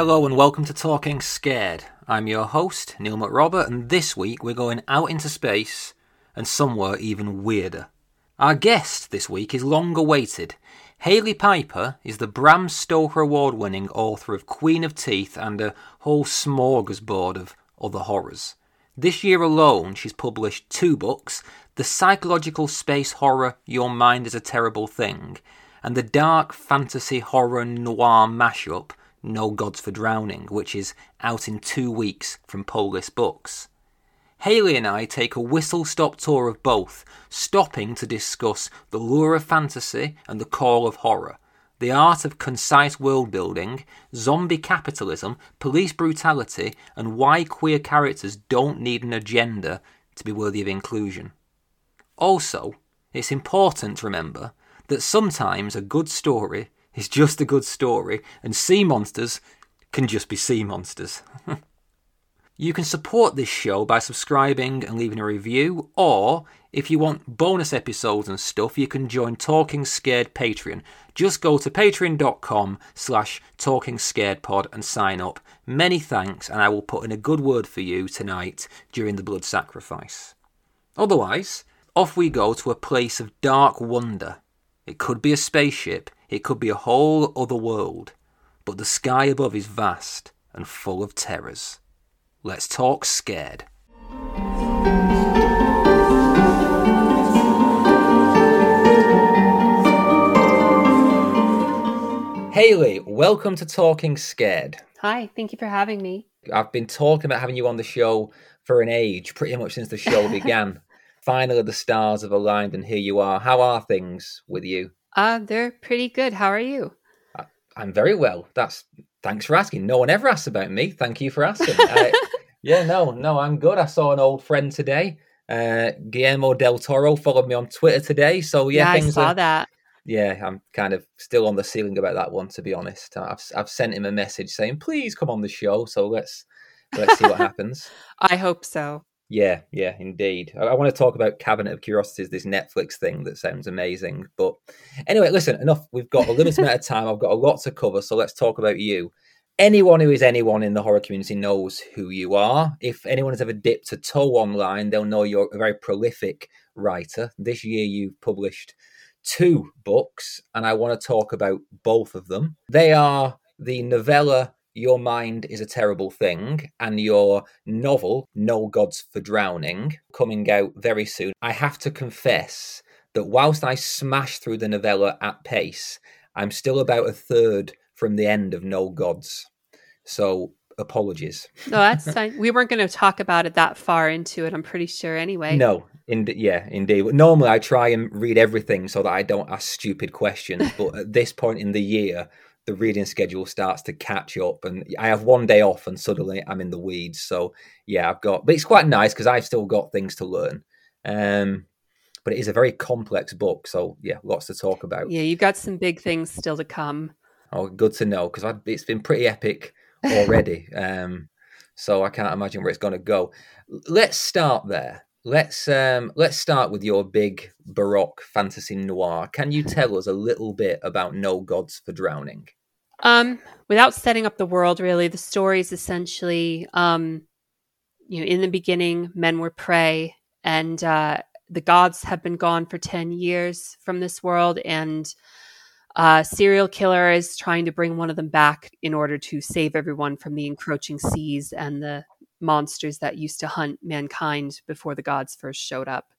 Hello and welcome to Talking Scared. I'm your host, Neil McRobert, and this week we're going out into space and somewhere even weirder. Our guest this week is long awaited. Hailey Piper is the Bram Stoker Award winning author of Queen of Teeth and a whole smorgasbord of other horrors. This year alone, she's published two books the psychological space horror Your Mind is a Terrible Thing, and the dark fantasy horror noir mashup No Gods for Drowning, which is out in two weeks from Polis Books. Hailey and I take a whistle stop tour of both, stopping to discuss the lure of fantasy and the call of horror, the art of concise world building, zombie capitalism, police brutality, and why queer characters don't need an agenda to be worthy of inclusion. Also, it's important to remember that sometimes a good story is just a good story, and sea monsters can just be sea monsters. you can support this show by subscribing and leaving a review, or if you want bonus episodes and stuff, you can join Talking Scared Patreon. Just go to patreon.com slash talking scared pod and sign up. Many thanks, and I will put in a good word for you tonight during the blood sacrifice. Otherwise, off we go to a place of dark wonder. It could be a spaceship, it could be a whole other world, but the sky above is vast and full of terrors. Let's talk scared. Hailey, welcome to Talking Scared. Hi, thank you for having me. I've been talking about having you on the show for an age, pretty much since the show began. Finally, the stars have aligned, and here you are. How are things with you? Uh, they're pretty good. How are you? I, I'm very well. That's thanks for asking. No one ever asks about me. Thank you for asking. uh, yeah, no, no, I'm good. I saw an old friend today. Uh, Guillermo del Toro followed me on Twitter today. So yeah, yeah I saw are, that yeah, I'm kind of still on the ceiling about that one. To be honest, I've I've sent him a message saying please come on the show. So let's let's see what happens. I hope so. Yeah, yeah, indeed. I, I, want to talk about Cabinet of Curiosities, this Netflix thing that sounds amazing. But anyway, listen, enough. We've got a limited amount of time. I've got a lot to cover, so let's talk about you. Anyone who is anyone in the horror community knows who you are. If anyone has ever dipped a toe online, they'll know you're a very prolific writer. This year, you've published two books, and I want to talk about both of them. They are the novella Your Mind is a Terrible Thing and your novel No Gods for Drowning, coming out very soon. I have to confess that whilst I smash through the novella at pace, I'm still about a third from the end of No Gods. So apologies. No, that's fine. We weren't going to talk about it that far into it, I'm pretty sure anyway. No, in, yeah, indeed. Normally, I try and read everything so that I don't ask stupid questions. But at this point in the year, the reading schedule starts to catch up, and I have one day off, and suddenly I'm in the weeds. So yeah, I've got, but it's quite nice because I've still got things to learn. Um, but it is a very complex book, so yeah, lots to talk about. Yeah, you've got some big things still to come. Oh, good to know because it's been pretty epic already. um, so I can't imagine where it's going to go. Let's start there let's um, let's start with your big baroque fantasy noir. Can you tell us a little bit about No Gods for Drowning? Um, without setting up the world, really, the story is essentially, um, you know, in the beginning, men were prey, and uh, the gods have been gone for ten years from this world, and a serial killer is trying to bring one of them back in order to save everyone from the encroaching seas and the monsters that used to hunt mankind before the gods first showed up.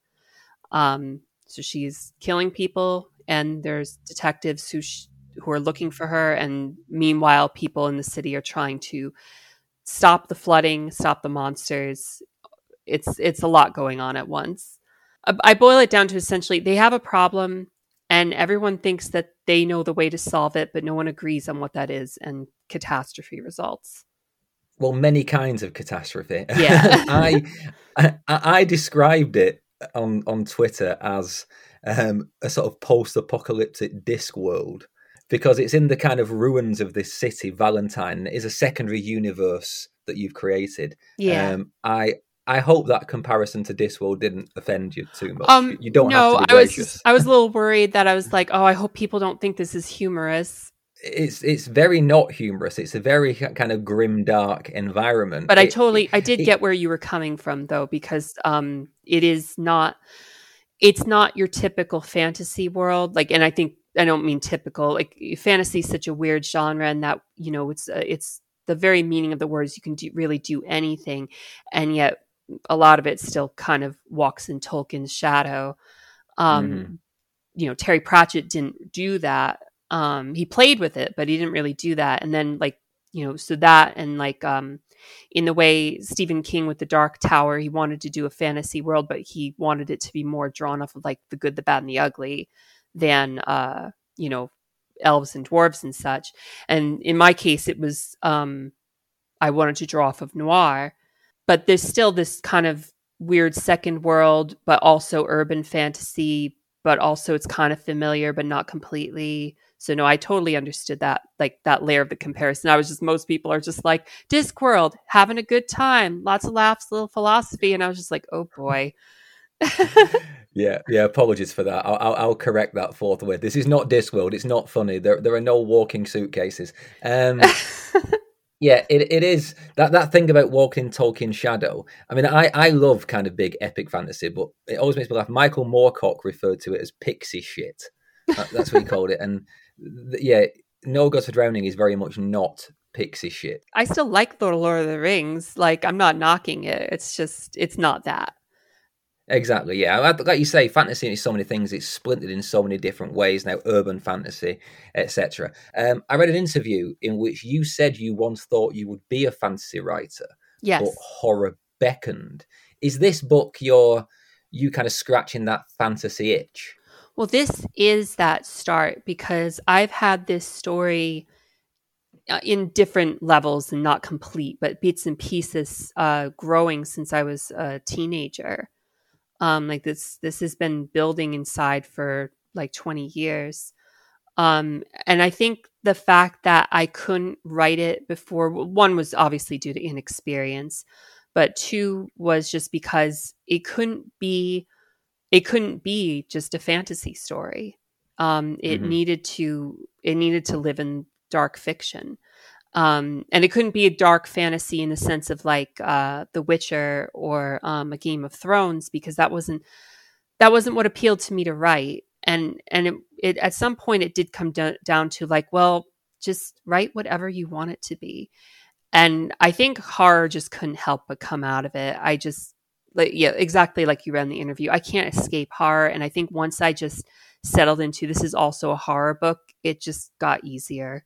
Um, so she's killing people, and there's detectives who sh- who are looking for her, and meanwhile, people in the city are trying to stop the flooding, stop the monsters. It's it's a lot going on at once. I boil it down to essentially they have a problem, and everyone thinks that they know the way to solve it, but no one agrees on what that is, and catastrophe results well, many kinds of catastrophe. Yeah, I, I, I described it on on Twitter as um, a sort of post-apocalyptic Discworld because it's in the kind of ruins of this city, Valentine. is a secondary universe that you've created. Yeah, um, I I hope that comparison to Discworld didn't offend you too much. Um, you don't no, have to be I was I was a little worried that I was like, oh, I hope people don't think this is humorous it's it's very not humorous. It's a very kind of grim, dark environment. But I totally, I did it- get where you were coming from though, because um, it is not, it's not your typical fantasy world. Like, and I think I don't mean typical. Like, fantasy is such a weird genre, and that you know, it's uh, it's the very meaning of the words. You can do really do anything, and yet a lot of it still kind of walks in Tolkien's shadow. Um, Mhm. You know, Terry Pratchett didn't do that. Um, he played with it, but he didn't really do that. And then, like, you know, so that and like, um, in the way Stephen King with the Dark Tower, he wanted to do a fantasy world, but he wanted it to be more drawn off of like the good, the bad, and the ugly than, uh, you know, elves and dwarves and such. And in my case, it was um, I wanted to draw off of noir, but there's still this kind of weird second world, but also urban fantasy, but also it's kind of familiar, but not completely. So no, I totally understood that, like that layer of the comparison. I was just most people are just like Discworld, having a good time, lots of laughs, little philosophy, and I was just like, oh boy. Yeah, yeah. Apologies for that. I'll, I'll, I'll correct that forthwith. This is not Discworld. It's not funny. There, there are no walking suitcases. Um, yeah, it, it is that that thing about walking in Tolkien's shadow. I mean, I, I love kind of big epic fantasy, but it always makes me laugh. Michael Moorcock referred to it as pixie shit. That- That's what he called it. And yeah, No Gods for Drowning is very much not pixie shit. I still like the Lord of the Rings. Like I'm not knocking it. It's just it's not that. Exactly, yeah. Like- Like you say, fantasy is so many things. It's splintered in so many different ways now. Urban fantasy, etc. Um, I read an interview in which you said you once thought you would be a fantasy writer, Yes. but horror beckoned. Is this book your you kind of scratching that fantasy itch? Well, this is that start because I've had this story uh, in different levels and not complete, but bits and pieces uh, growing since I was a teenager. Um, like this, this has been building inside for like 20 years. Um, and I think the fact that I couldn't write it before, one was obviously due to inexperience, but two was just because it couldn't be it couldn't be just a fantasy story. Um, it Mhm. needed to it needed to live in dark fiction, um, and it couldn't be a dark fantasy in the sense of like uh, The Witcher or um, a Game of Thrones because that wasn't that wasn't what appealed to me to write. And and it, it at some point it did come do- down to like, well, just write whatever you want it to be. And I think horror just couldn't help but come out of it. I just like yeah exactly like you read in the interview i can't escape horror. And i think once i just settled into this is also a horror book it just got easier.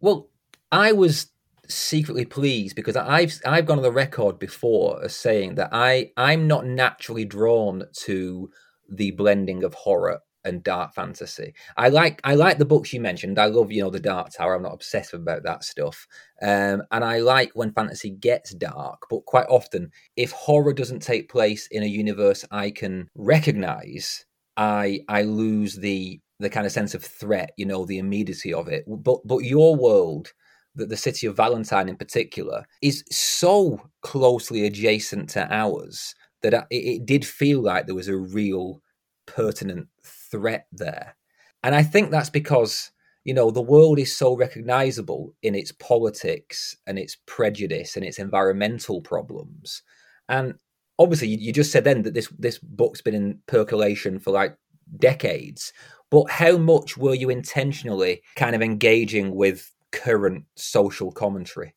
Well, I was secretly pleased because I've I've gone on the record before as saying that I I'm not naturally drawn to the blending of horror and dark fantasy. I like I like the books you mentioned. I love you know the Dark Tower. I'm not obsessive about that stuff, um, and I like when fantasy gets dark. But quite often, if horror doesn't take place in a universe I can recognize, I I lose the the kind of sense of threat. You know, the immediacy of it. But but your world that the city of Valentine in particular is so closely adjacent to ours that it, it did feel like there was a real pertinent threat there. And I think that's because, you know, the world is so recognizable in its politics and its prejudice and its environmental problems. And obviously, you, just said then that this this book's been in percolation for like decades. But how much were you intentionally kind of engaging with current social commentary?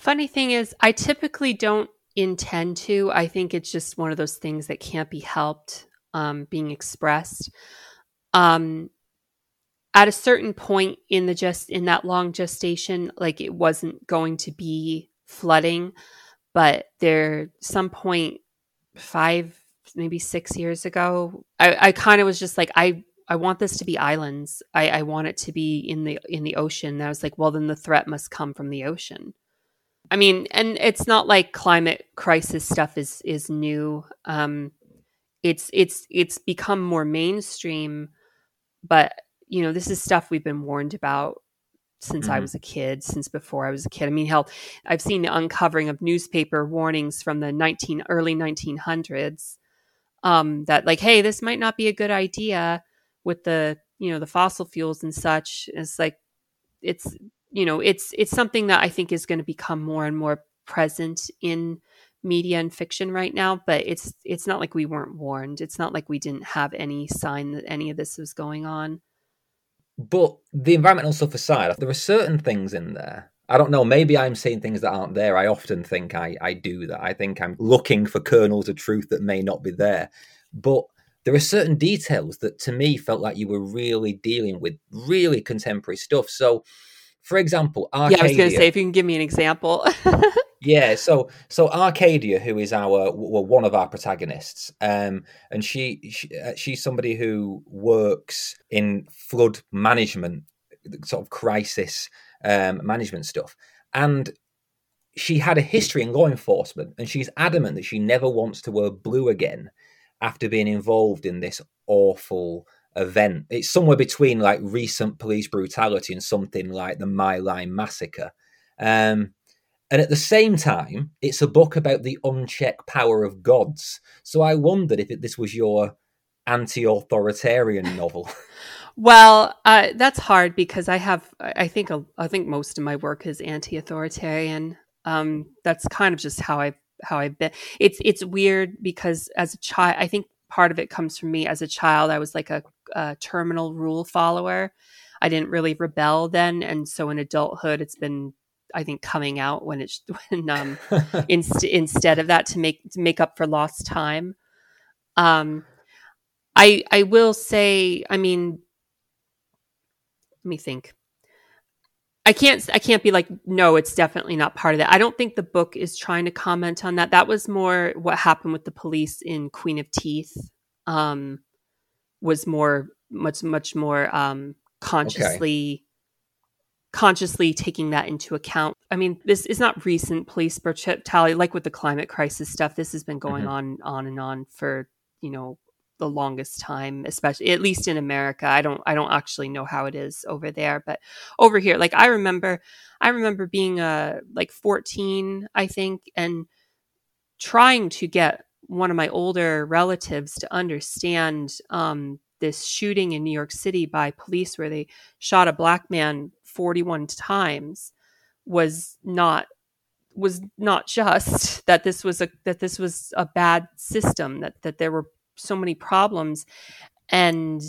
funny thing is i typically don't intend to i think it's just one of those things that can't be helped um, being expressed. Um, at a certain point in the just in that long gestation like it wasn't going to be flooding but there some point five maybe six years ago i, I kind of was just like i i want this to be islands. I, I want it to be in the in the ocean. And i was like well then the threat must come from the ocean. I mean and it's not like climate crisis stuff is is new. Um it's it's it's become more mainstream but you know this is stuff we've been warned about since I Mhm. was a kid, since before I was a kid. I mean, hell, I've seen the uncovering of newspaper warnings from the 19 early 1900s um, that like, hey, this might not be a good idea with the you know the fossil fuels and such It's like it's you know it's it's something that I think is going to become more and more present in media and fiction right now but it's it's not like we weren't warned it's not like we didn't have any sign that any of this was going on but the environmental stuff aside there are certain things in there I don't know. Maybe I'm seeing things that aren't there. I often think I, I do that. I think I'm looking for kernels of truth that may not be there. But there are certain details that to me felt like you were really dealing with really contemporary stuff. So, for example, Arcadia, yeah, I was going to say if you can give me an example. yeah, so so Arcadia, who is our well, one of our protagonists, um, and she, she uh, she's somebody who works in flood management, sort of crisis um, management stuff. And she had a history in law enforcement, and she's adamant that she never wants to wear blue again after being involved in this awful event. It's somewhere between like recent police brutality and something like the My Lai massacre. Um, and at the same time, it's a book about the unchecked power of gods. So I wondered if it, this was your anti authoritarian novel. Well, uh, that's hard because I have. I think. I think most of my work is anti-authoritarian. Um, that's kind of just how I how I've been. It's it's weird because as a child, I think part of it comes from me. As a child, I was like a, a terminal rule follower. I didn't really rebel then, and so in adulthood, it's been I think coming out when it's when um inst- instead of that to make to make up for lost time. Um, I I will say, I mean, let me think. I can't I can't be like no it's definitely not part of that. I don't think the book is trying to comment on that. That was more what happened with the police in Queen of Teeth. Um was more much much more um consciously okay. Consciously taking that into account. I mean, this is not recent police brutality like with the climate crisis stuff. This has been going mm-hmm. on on and on for, you know, the longest time especially at least in america i don't i don't actually know how it is over there but over here like i remember i remember being uh like 14 i think and trying to get one of my older relatives to understand um this shooting in new york city by police where they shot a black man 41 times was not was not just that this was a that this was a bad system that that there were so many problems. And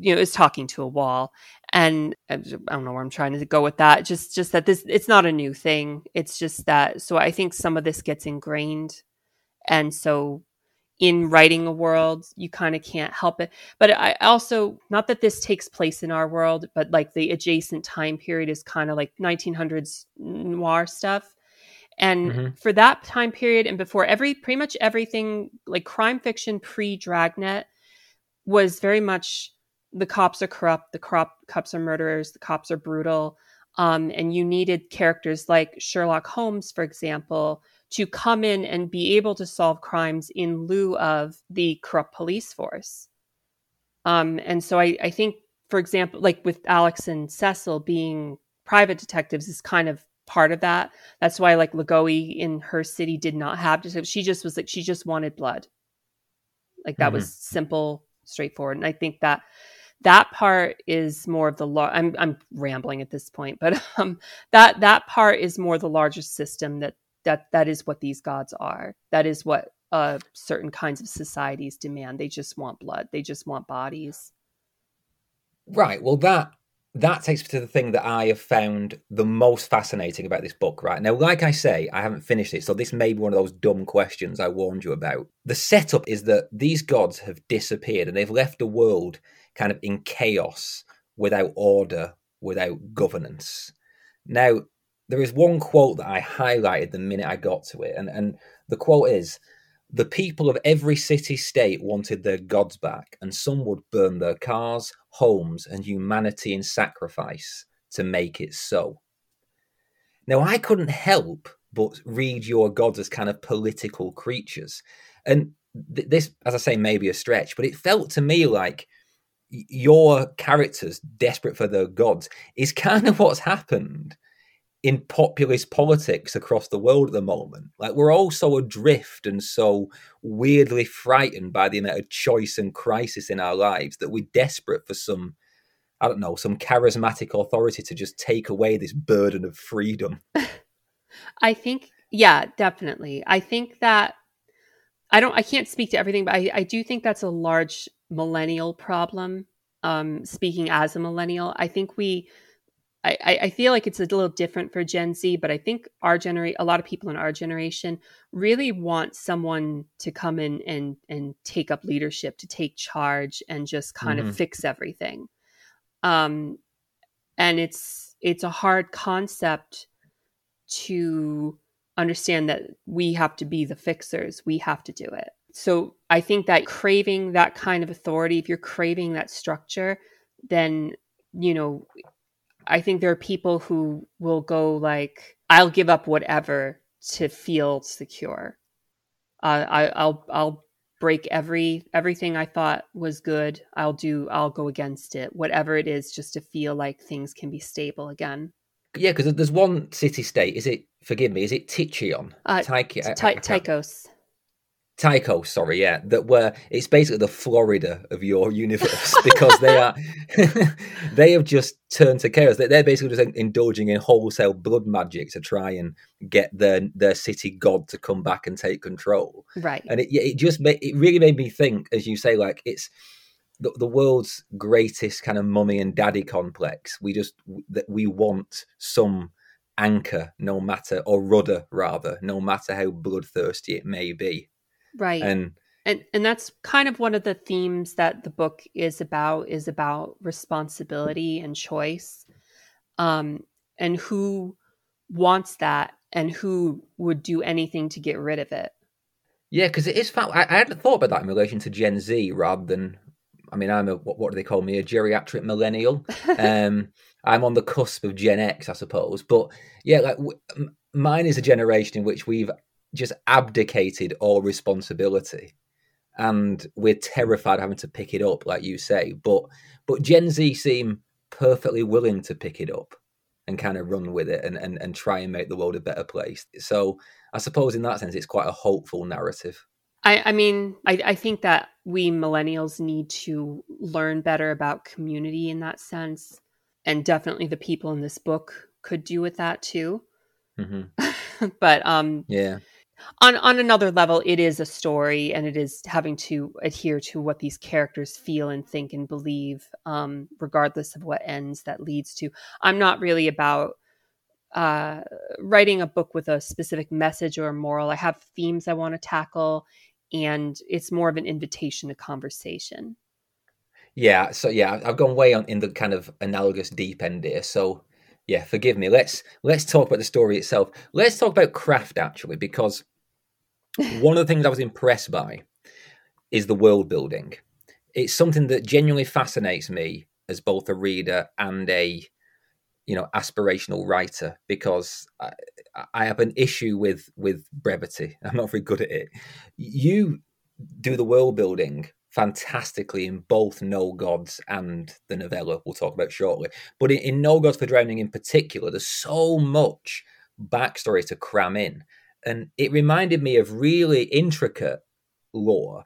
you know is talking to a wall. And i don't know where i'm trying to go with that. Just just that this it's not a new thing. It's just that so i think some of this gets ingrained. And so in writing a world you kind of can't help it but i also not that this takes place in our world but like the adjacent time period is kind of like 1900s noir stuff and mm-hmm. for that time period and before every pretty much everything like crime fiction pre Dragnet was very much the cops are corrupt, the crop, cops are murderers, the cops are brutal. Um, and you needed characters like Sherlock Holmes, for example, to come in and be able to solve crimes in lieu of the corrupt police force. Um, and so I, I think, for example, like with Alex and Cecil being private detectives is kind of part of that. That's why like Lagoe in her city did not have to. She just was like she just wanted blood. Like that mm-hmm. was simple, straightforward. And I think that that part is more of the lar- I'm I'm rambling at this point, but um that that part is more the largest system that that that is what these gods are. That is what uh certain kinds of societies demand. They just want blood. They just want bodies. Right. Well that that takes me to the thing that I have found the most fascinating about this book, right? Now, like I say, I haven't finished it, so this may be one of those dumb questions I warned you about. The setup is that these gods have disappeared and they've left a world kind of in chaos, without order, without governance. Now, there is one quote that I highlighted the minute I got to it, and, and the quote is the people of every city state wanted their gods back, and some would burn their cars, homes, and humanity in sacrifice to make it so. Now, I couldn't help but read your gods as kind of political creatures. And th- this, as I say, may be a stretch, but it felt to me like your characters, desperate for their gods, is kind of what's happened in populist politics across the world at the moment. Like we're all so adrift and so weirdly frightened by the amount of choice and crisis in our lives that we're desperate for some, I don't know, some charismatic authority to just take away this burden of freedom. I think, yeah, definitely. I think that I don't, I can't speak to everything, but I, I do think that's a large millennial problem. Um, speaking as a millennial, I think we I, I feel like it's a little different for Gen Z, but I think our generation, a lot of people in our generation, really want someone to come in and and take up leadership, to take charge, and just kind mm-hmm. of fix everything. Um, and it's it's a hard concept to understand that we have to be the fixers. We have to do it. So I think that craving that kind of authority, if you're craving that structure, then you know I think there are people who will go like, "I'll give up whatever to feel secure. Uh, I, I'll I'll break every everything I thought was good. I'll do. I'll go against it, whatever it is, just to feel like things can be stable again." Yeah, because there's one city state. Is it? Forgive me. Is it Tychion? Uh, Tychos. Tycho, sorry, yeah, that were it's basically the Florida of your universe because they are they have just turned to chaos. They're basically just indulging in wholesale blood magic to try and get their their city god to come back and take control. Right, and it it just made, it really made me think, as you say, like it's the, the world's greatest kind of mummy and daddy complex. We just that we want some anchor, no matter or rudder rather, no matter how bloodthirsty it may be right. And and and that's kind of one of the themes that the book is about is about responsibility and choice um and who wants that and who would do anything to get rid of it. Yeah because it is fact I, I hadn't thought about that in relation to gen z rather than i mean i'm a what, what do they call me? A geriatric millennial. Um i'm on the cusp of gen x i suppose. But yeah like w- mine is a generation in which we've just abdicated all responsibility. And we're terrified having to pick it up like you say. But but gen z seem perfectly willing to pick it up and kind of run with it and, and, and try and make the world a better place. So i suppose in that sense it's quite a hopeful narrative. I, I mean I, I think that we millennials need to learn better about community in that sense. And definitely the people in this book could do with that too. Mm-hmm. but um yeah on on another level it is a story and it is having to adhere to what these characters feel and think and believe um, regardless of what ends that leads to. I'm not really about uh, writing a book with a specific message or a moral. I have themes i want to tackle and it's more of an invitation to conversation. Yeah so yeah i've gone way on in the kind of analogous deep end here. So yeah, forgive me. Let's let's talk about the story itself. Let's talk about craft actually, because one of the things I was impressed by is the world building. It's something that genuinely fascinates me as both a reader and a you know aspirational writer because I, I have an issue with with brevity. I'm not very good at it. You do the world building fantastically in both No Gods and the novella we'll talk about shortly. But in, in No Gods for Drowning in particular, there's so much backstory to cram in. And it reminded me of really intricate lore,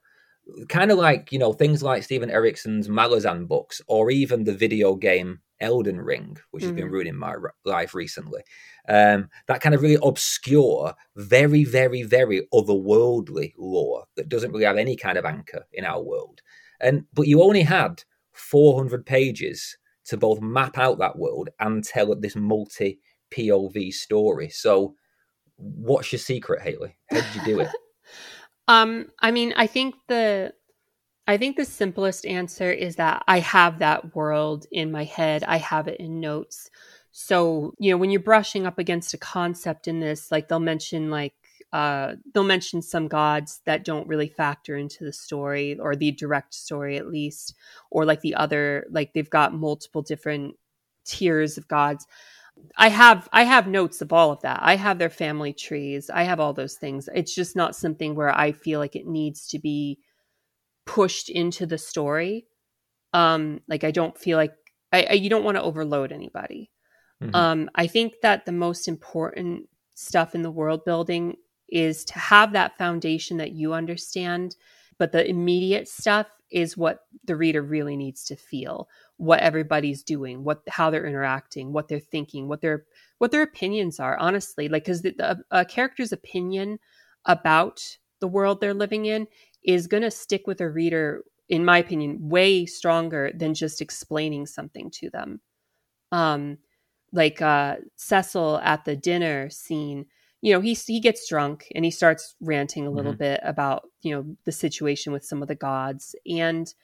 kind of like, you know, things like Stephen Erikson's Malazan books or even the video game Elden Ring, which mm-hmm. has been mm-hmm. ruining my life recently. Um, that kind of really obscure, very, very, very otherworldly lore that doesn't really have any kind of anchor in our world. And but you only had 400 pages to both map out that world and tell this multi POV story. So, what's your secret, Hailey? How did you do it? um, I mean, I think the I think the simplest answer is that I have that world in my head. I have it in notes. So, you know, when you're brushing up against a concept in this, like they'll mention like uh, they'll mention some gods that don't really factor into the story or the direct story at least, or like the other, like they've got multiple different tiers of gods. I have I have notes of all of that. I have their family trees. I have all those things. It's just not something where I feel like it needs to be pushed into the story. Um, like I don't feel like I, I you don't want to overload anybody. Mm-hmm. Um, I think that the most important stuff in the world building is to have that foundation that you understand, but the immediate stuff is what the reader really needs to feel what everybody's doing what how they're interacting what they're thinking what their what their opinions are honestly like because the, the, a character's opinion about the world they're living in is going to stick with a reader in my opinion way stronger than just explaining something to them um like uh cecil at the dinner scene you know he he gets drunk and he starts ranting a little mm-hmm. bit about you know the situation with some of the gods and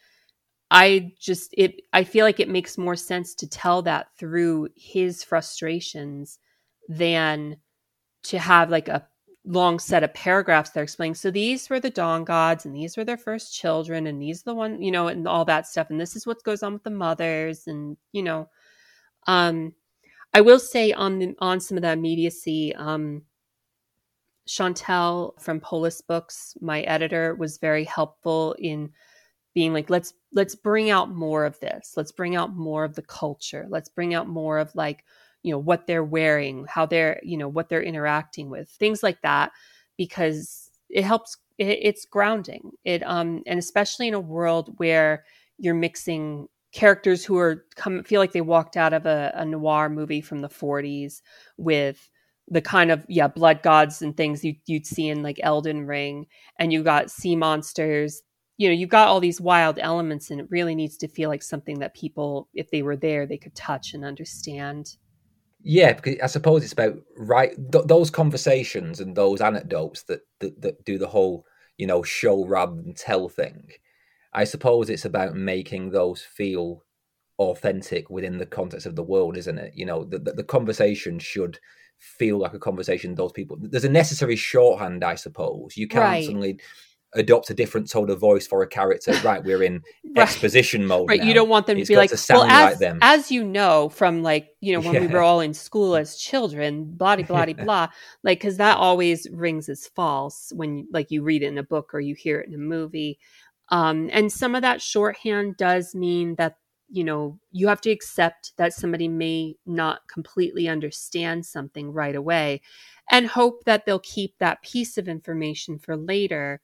i just it i feel like it makes more sense to tell that through his frustrations than to have like a long set of paragraphs they're explaining so these were the dawn gods and these were their first children and these are the one you know and all that stuff and this is what goes on with the mothers and you know um i will say on the on some of the immediacy um Chantelle from Polis Books, my editor, was very helpful in being like, let's let's bring out more of this. Let's bring out more of the culture. Let's bring out more of like, you know, what they're wearing, how they're, you know, what they're interacting with, things like that, because it helps. It, it's grounding. It um, and especially in a world where you're mixing characters who are come feel like they walked out of a, a noir movie from the 40s with the kind of yeah blood gods and things you, you'd see in like Elden Ring, and you got sea monsters. You know, you've got all these wild elements, and it really needs to feel like something that people, if they were there, they could touch and understand. Yeah, because I suppose it's about right th- those conversations and those anecdotes that, that that do the whole you know show rather than tell thing. I suppose it's about making those feel authentic within the context of the world, isn't it? You know, the, the, the conversation should feel like a conversation those people there's a necessary shorthand i suppose you can't right. suddenly adopt a different tone of voice for a character right we're in right. exposition mode right now. you don't want them to be like to well as, like as you know from like you know when yeah. we were all in school as children blah blah blah like because that always rings as false when like you read it in a book or you hear it in a movie um, and some of that shorthand does mean that you know, you have to accept that somebody may not completely understand something right away and hope that they'll keep that piece of information for later.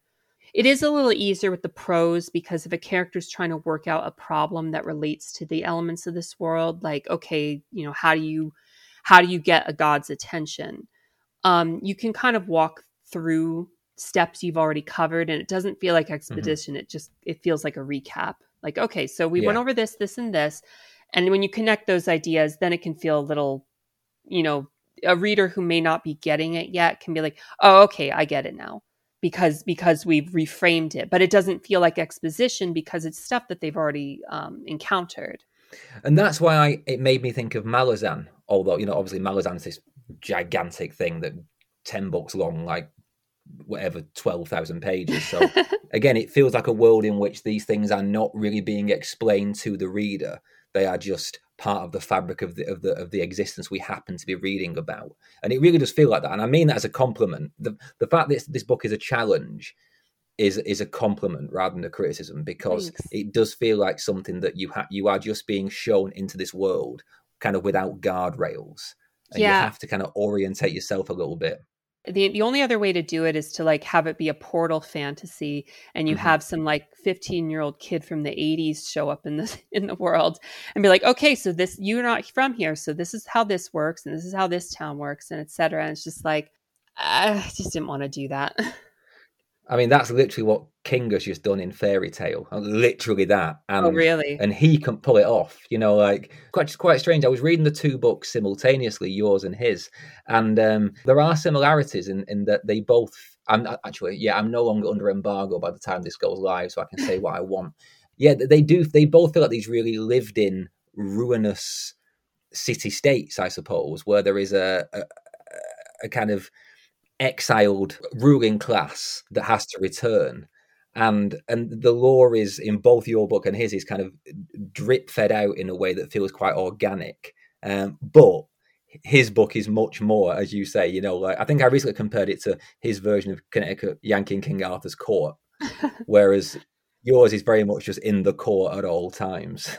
It is a little easier with the prose because if a character is trying to work out a problem that relates to the elements of this world, like, okay, you know, how do you how do you get a god's attention? Um, you can kind of walk through steps you've already covered and it doesn't feel like mm-hmm. expedition. Mm-hmm. It just it feels like a recap like, okay, so we yeah. went over this, this, and this. And when you connect those ideas, then it can feel a little, you know, a reader who may not be getting it yet can be like, oh, okay, I get it now because because we've reframed it but it doesn't feel like exposition because it's stuff that they've already um, encountered and that's why I, it made me think of malazan although you know obviously malazan's this gigantic thing that 10 books long like whatever 12,000 pages. So again, it feels like a world in which these things are not really being explained to the reader. They are just part of the fabric of the of the of the existence we happen to be reading about. And it really does feel like that. And I mean that as a compliment. The the fact that this book is a challenge is is a compliment rather than a criticism because Thanks. it does feel like something that you you are just being shown into this world kind of without guardrails. And yeah. you have to kind of orientate yourself a little bit the the only other way to do it is to like have it be a portal fantasy and you mm-hmm. have some like 15 year old kid from the 80s show up in the in the world and be like okay so this you're not from here so this is how this works and this is how this town works and etc and it's just like i just didn't want to do that I mean, that's literally what King has just done in Fairy Tale. Literally that. Oh, and, oh, really? And he can pull it off. You know, like quite quite strange. I was reading the two books simultaneously, yours and his, and um, there are similarities in in that they both. I'm actually, yeah, I'm no longer under embargo by the time this goes live, so I can say what I want. Yeah, they do. They both feel like these really lived in, ruinous city states, I suppose, where there is a, a, a kind of exiled ruling class that has to return. And and the lore is in both your book and his is kind of drip fed out in a way that feels quite organic. Um, but his book is much more as you say you know like i think i recently compared it to his version of connecticut yankee king arthur's court whereas yours is very much just in the court at all times.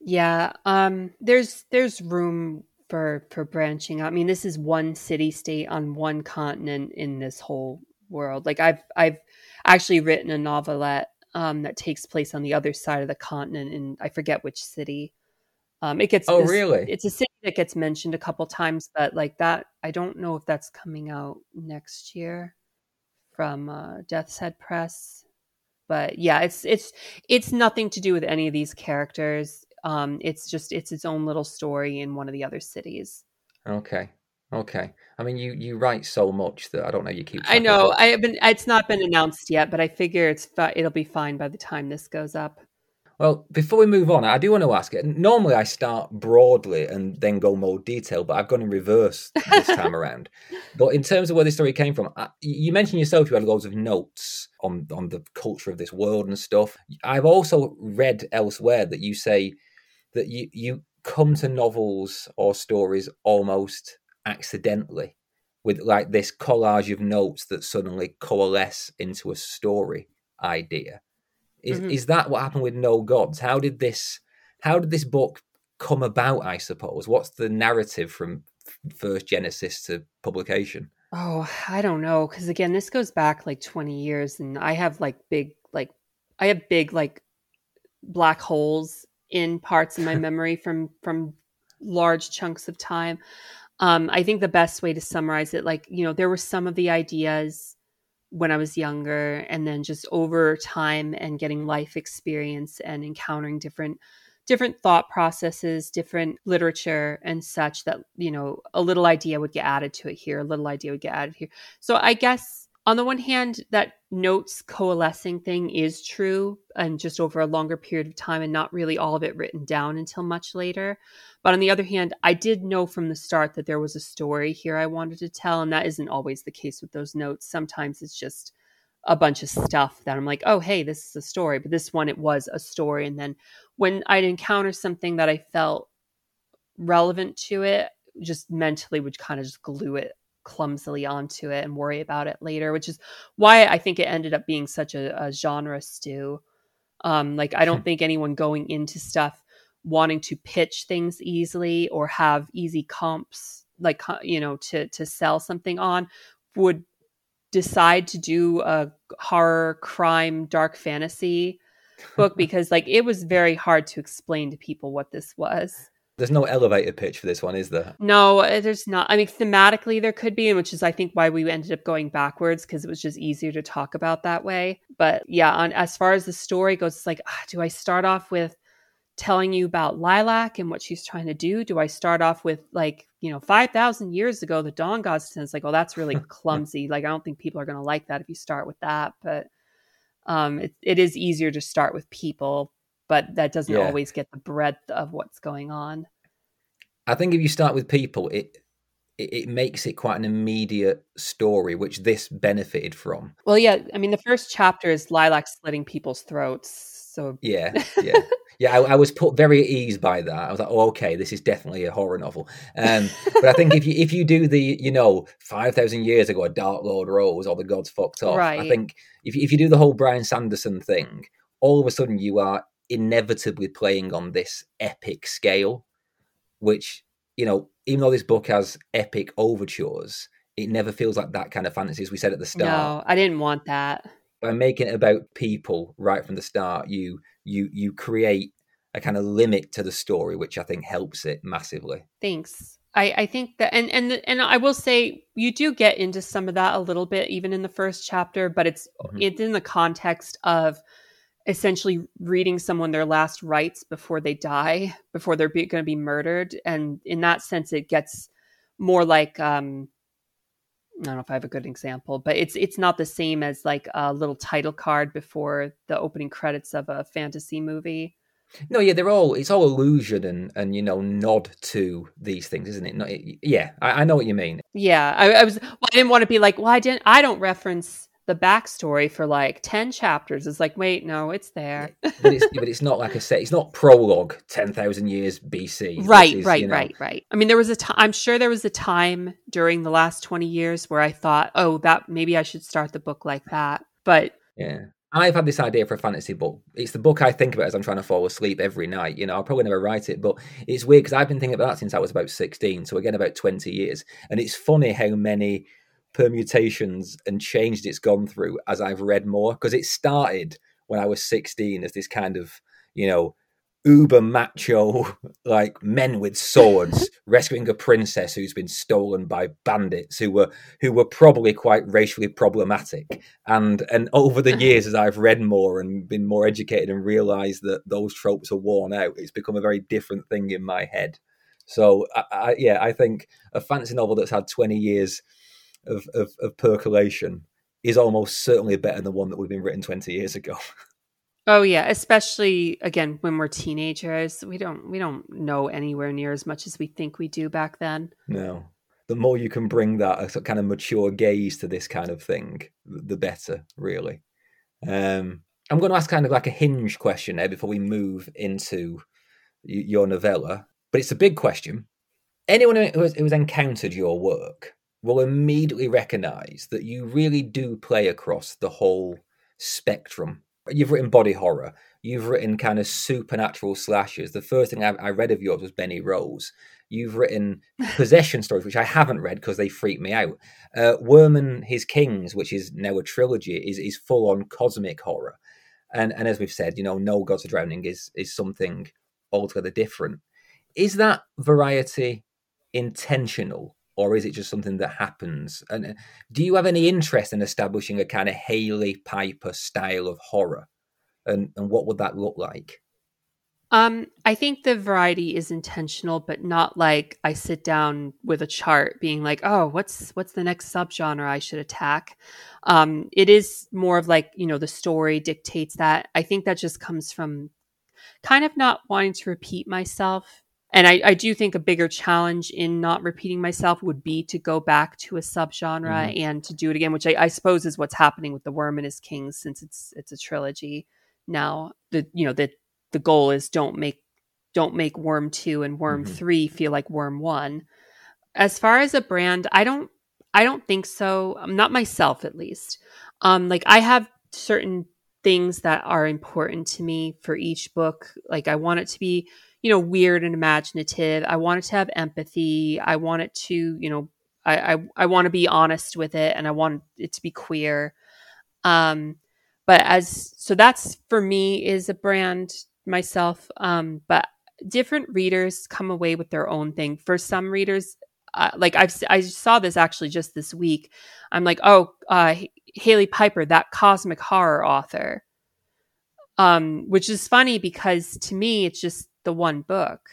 Yeah um there's there's room for for branching out. I mean, this is one city state on one continent in this whole world. Like I've I've actually written a novelette um, that takes place on the other side of the continent, and I forget which city. Um, it gets oh this, really? It's a city that gets mentioned a couple times, but like that, I don't know if that's coming out next year from uh, Death's Head Press. But yeah, it's it's it's nothing to do with any of these characters. Um, it's just it's its own little story in one of the other cities. Okay. Okay. I mean, you you write so much that I don't know you keep. I know. I have been. It's not been announced yet, but I figure it's it'll be fine by the time this goes up. Well, before we move on, I do want to ask it. Normally, I start broadly and then go more detail, but I've gone in reverse this time around. But in terms of where this story came from, you mentioned yourself you had loads of notes on on the culture of this world and stuff. I've also read elsewhere that you say that you you come to novels or stories almost accidentally with like this collage of notes that suddenly coalesce into a story idea. Is mm-hmm. is that what happened with No Gods? How did this how did this book come about, I suppose? What's the narrative from first Genesis to publication? Oh, I don't know cuz again, this goes back like 20 years and I have like big like I have big like black holes in parts of my memory from from large chunks of time. Um, I think the best way to summarize it, like, you know, there were some of the ideas when I was younger, and then just over time and getting life experience and encountering different different thought processes, different literature and such that, you know, a little idea would get added to it here, a little idea would get added here. So I guess on the one hand, that notes coalescing thing is true and just over a longer period of time and not really all of it written down until much later. But on the other hand, I did know from the start that there was a story here I wanted to tell, and that isn't always the case with those notes. Sometimes it's just a bunch of stuff that I'm like, oh, hey, this is a story. But this one, it was a story. And then when I'd encounter something that I felt relevant to it, just mentally would kind of just glue it clumsily onto it and worry about it later, which is why I think it ended up being such a, a genre stew. Um, like I don't think anyone going into stuff wanting to pitch things easily or have easy comps, like you know, to to sell something on, would decide to do a horror, crime, dark fantasy book because like it was very hard to explain to people what this was. There's no elevator pitch for this one, is there? No, there's not. I mean, thematically there could be, which is I think why we ended up going backwards because it was just easier to talk about that way. But yeah, on as far as the story goes, it's like, ah, do I start off with telling you about Lilac and what she's trying to do? Do I start off with like, you know, 5,000 years ago, the dawn gods? And it's like, oh, that's really clumsy. like, I don't think people are going to like that if you start with that. But um, it, it is easier to start with people but that doesn't yeah. always get the breadth of what's going on. I think if you start with people, it, it makes it quite an immediate story, which this benefited from. Well, yeah, I mean, the first chapter is Lilac slitting people's throats. So yeah, yeah, yeah. I, I, was put very at ease by that. I was like, oh, okay, this is definitely a horror novel. Um, but I think if you if you do the you know five thousand years ago, a Dark Lord rose or the gods fucked off. Right. I think if if you do the whole Brian Sanderson thing, all of a sudden you are inevitably playing on this epic scale, which, you know, even though this book has epic overtures, it never feels like that kind of fantasy, as we said at the start. No, I didn't want that. By making it about people right from the start, you you you create a kind of limit to the story, which I think helps it massively. Thanks. I, I think that and and and I will say you do get into some of that a little bit even in the first chapter, but it's mm-hmm. it's in the context of essentially reading someone their last rites before they die, before they're going to be murdered. And in that sense, it gets more like um, I don't know if I have a good example, but it's it's not the same as like a little title card before the opening credits of a fantasy movie. No, yeah, they're all it's all illusion and and you know nod to these things, isn't it? Not, yeah, I, I, know what you mean. Yeah, I, I was. Well, I didn't want to be like, well, I didn't. I don't reference the backstory for like 10 chapters is like wait no it's there but it's but it's not like a set it's not prologue 10,000 years BC right is, right you know... right right i mean there was a time i'm sure there was a time during the last 20 years where i thought oh that maybe i should start the book like that but yeah I've had this idea for a fantasy book. It's the book I think about as I'm trying to fall asleep every night. You know, I'll probably never write it, but it's weird because I've been thinking about that since I was about 16. So again, about 20 years. And it's funny how many permutations and changed it's gone through as I've read more because it started when I was 16 as this kind of, you know, uber macho like men with swords rescuing a princess who's been stolen by bandits who were who were probably quite racially problematic. And and over the years as i've read more and been more educated and realized that those tropes are worn out it's become a very different thing in my head. So I, I, yeah i think a fantasy novel that's had 20 years of, of, of percolation is almost certainly better than the one that would have been written 20 years ago Oh yeah, especially again when we're teenagers, we don't we don't know anywhere near as much as we think we do back then. No. The more you can bring that a kind of mature gaze to this kind of thing, the better, really. Um, I'm going to ask kind of like a hinge question there before we move into your novella, but it's a big question. Anyone who has, who has encountered your work will immediately recognize that you really do play across the whole spectrum you've written body horror, you've written kind of supernatural slashes. The first thing I, I read of yours was Benny Rose. You've written possession stories, which I haven't read because they freak me out. Uh, Worm and His Kings, which is now a trilogy, is is full on cosmic horror. And and as we've said, you know, No Gods of Drowning is is something altogether different. Is that variety intentional or is it just something that happens? And uh, do you have any interest in establishing a kind of Hailey Piper style of horror? And and what would that look like? Um, I think the variety is intentional, but not like I sit down with a chart being like, oh, what's what's the next subgenre I should attack? Um, it is more of like, you know, the story dictates that. I think that just comes from kind of not wanting to repeat myself and I, I, do think a bigger challenge in not repeating myself would be to go back to a subgenre mm-hmm. and to do it again, which I, I, suppose is what's happening with the Worm and His Kings since it's it's a trilogy now. The you know the the goal is don't make don't make Worm two and Worm mm-hmm. three feel like Worm one. As far as a brand, I don't I don't think so. I'm not myself at least. Um, like I have certain things that are important to me for each book. Like I want it to be you know, weird and imaginative. I want it to have empathy. I want it to, you know, I, I, I want to be honest with it and I want it to be queer. Um, but as, so that's for me is a brand myself. Um, but different readers come away with their own thing. For some readers, uh, like I've, I saw this actually just this week. I'm like, oh, uh, Hailey Piper, that cosmic horror author. Um, which is funny because to me, it's just the one book.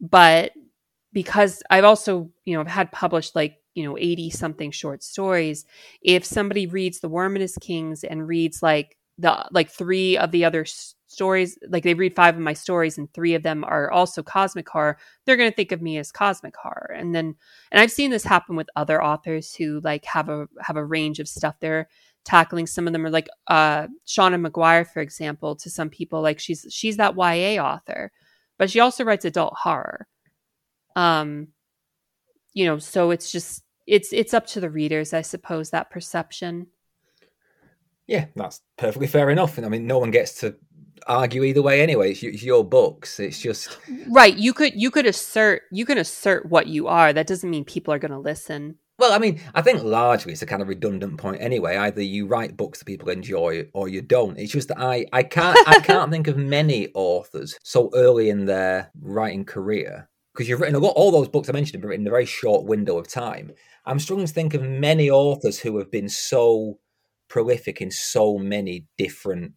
But because I've also, you know, I've had published like, you know, 80 something short stories, if somebody reads The Worm and His Kings and reads like the like three of the other stories, like they read five of my stories and three of them are also cosmic horror, they're going to think of me as cosmic horror. And then and I've seen this happen with other authors who like have a have a range of stuff they're tackling some of them are like uh Seanan McGuire for example to some people like she's she's that YA author but she also writes adult horror. Um, you know, so it's just it's it's up to the readers, I suppose, that perception. Yeah, that's perfectly fair enough. And I mean, no one gets to argue either way anyway. It's, it's your books. It's just right. You could you could assert you can assert what you are. That doesn't mean people are going to listen. Well, I mean, I think largely it's a kind of redundant point anyway. Either you write books that people enjoy or you don't. It's just that I, I can't I can't think of many authors so early in their writing career because you've written a lot. All those books I mentioned have been written in a very short window of time. I'm struggling to think of many authors who have been so prolific in so many different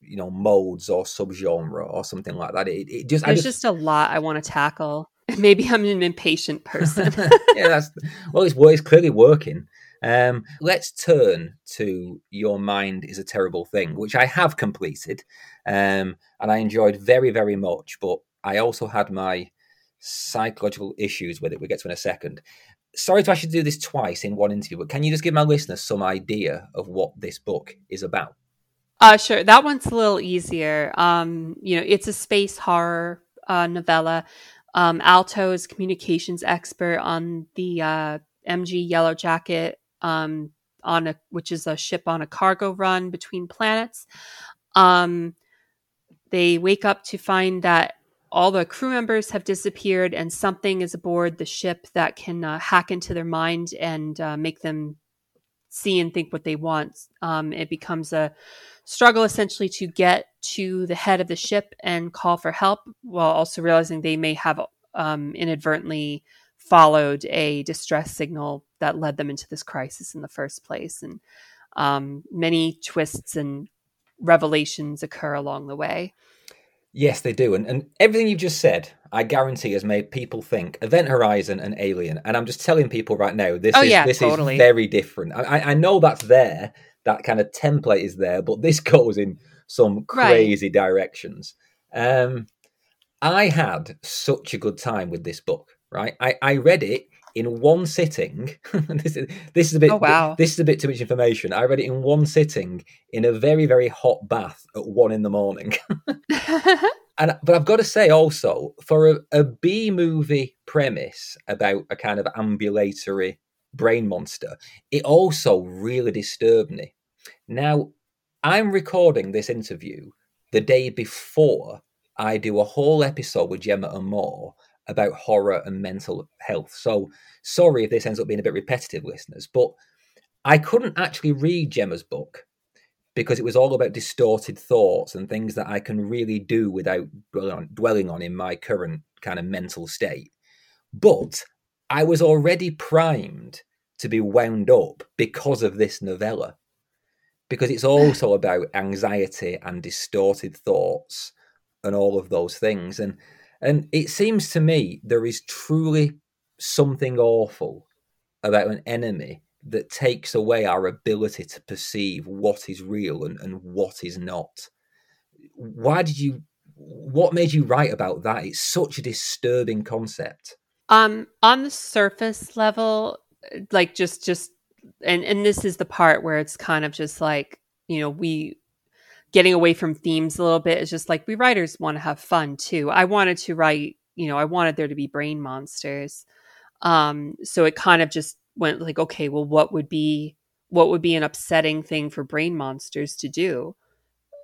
you know modes or subgenre or something like that. It, it just there's just, just a lot I want to tackle. Maybe I'm an impatient person. yeah, that's well, it's, well, it's clearly working. Um, let's turn to Your Mind is a Terrible Thing, which I have completed um, and I enjoyed very, very much. But I also had my psychological issues with it. We'll get to in a second. Sorry to actually do this twice in one interview, but can you just give my listeners some idea of what this book is about? Uh, sure. That one's a little easier. Um, you know, it's a space horror uh, novella um, Alto is communications expert on the uh, MG Yellow Jacket um, on a which is a ship on a cargo run between planets. Um, they wake up to find that all the crew members have disappeared and something is aboard the ship that can uh, hack into their mind and uh, make them see and think what they want. Um, it becomes a struggle essentially to get to the head of the ship and call for help while also realizing they may have um, inadvertently followed a distress signal that led them into this crisis in the first place. And um, many twists and revelations occur along the way. Yes, they do. And, and everything you've just said, I guarantee, has made people think Event Horizon and Alien. And I'm just telling people right now, this oh, is yeah, this totally. is very different. I, I know that's there, that kind of template is there, but this goes in some crazy right. directions. Um, I had such a good time with this book. Right, I, I read it in one sitting. this, is, this is a bit. Oh, wow. This is a bit too much information. I read it in one sitting in a very very hot bath at one in the morning. and but I've got to say also for a, a B movie premise about a kind of ambulatory brain monster, it also really disturbed me. Now I'm recording this interview the day before I do a whole episode with Gemma Amor about horror and mental health. So sorry if this ends up being a bit repetitive, listeners, but I couldn't actually read Gemma's book because it was all about distorted thoughts and things that I can really do without dwelling on in my current kind of mental state. But I was already primed to be wound up because of this novella, because it's also about anxiety and distorted thoughts and all of those things. And and it seems to me there is truly something awful about an enemy that takes away our ability to perceive what is real and, and what is not. Why did you what made you write about that? It's such a disturbing concept. Um on the surface level, like just just and and this is the part where it's kind of just like, you know, we getting away from themes a little bit is just like we writers want to have fun too. I wanted to write, you know, I wanted there to be brain monsters. Um, so it kind of just went like, okay, well, what would be what would be an upsetting thing for brain monsters to do?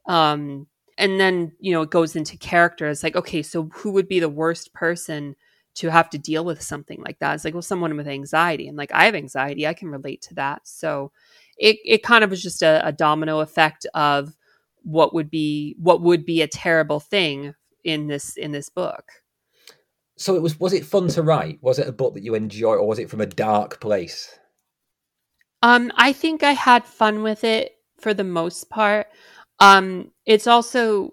Um, and then you know it goes into character. It's like, okay, so who would be the worst person to have to deal with something like that? It's like, well, someone with anxiety, and like I have anxiety, I can relate to that. So it it kind of was just a, a domino effect of what would be what would be a terrible thing in this in this book. So it was was it fun to write? Was it a book that you enjoy or was it from a dark place? Um i think i had fun with it for the most part. Um it's also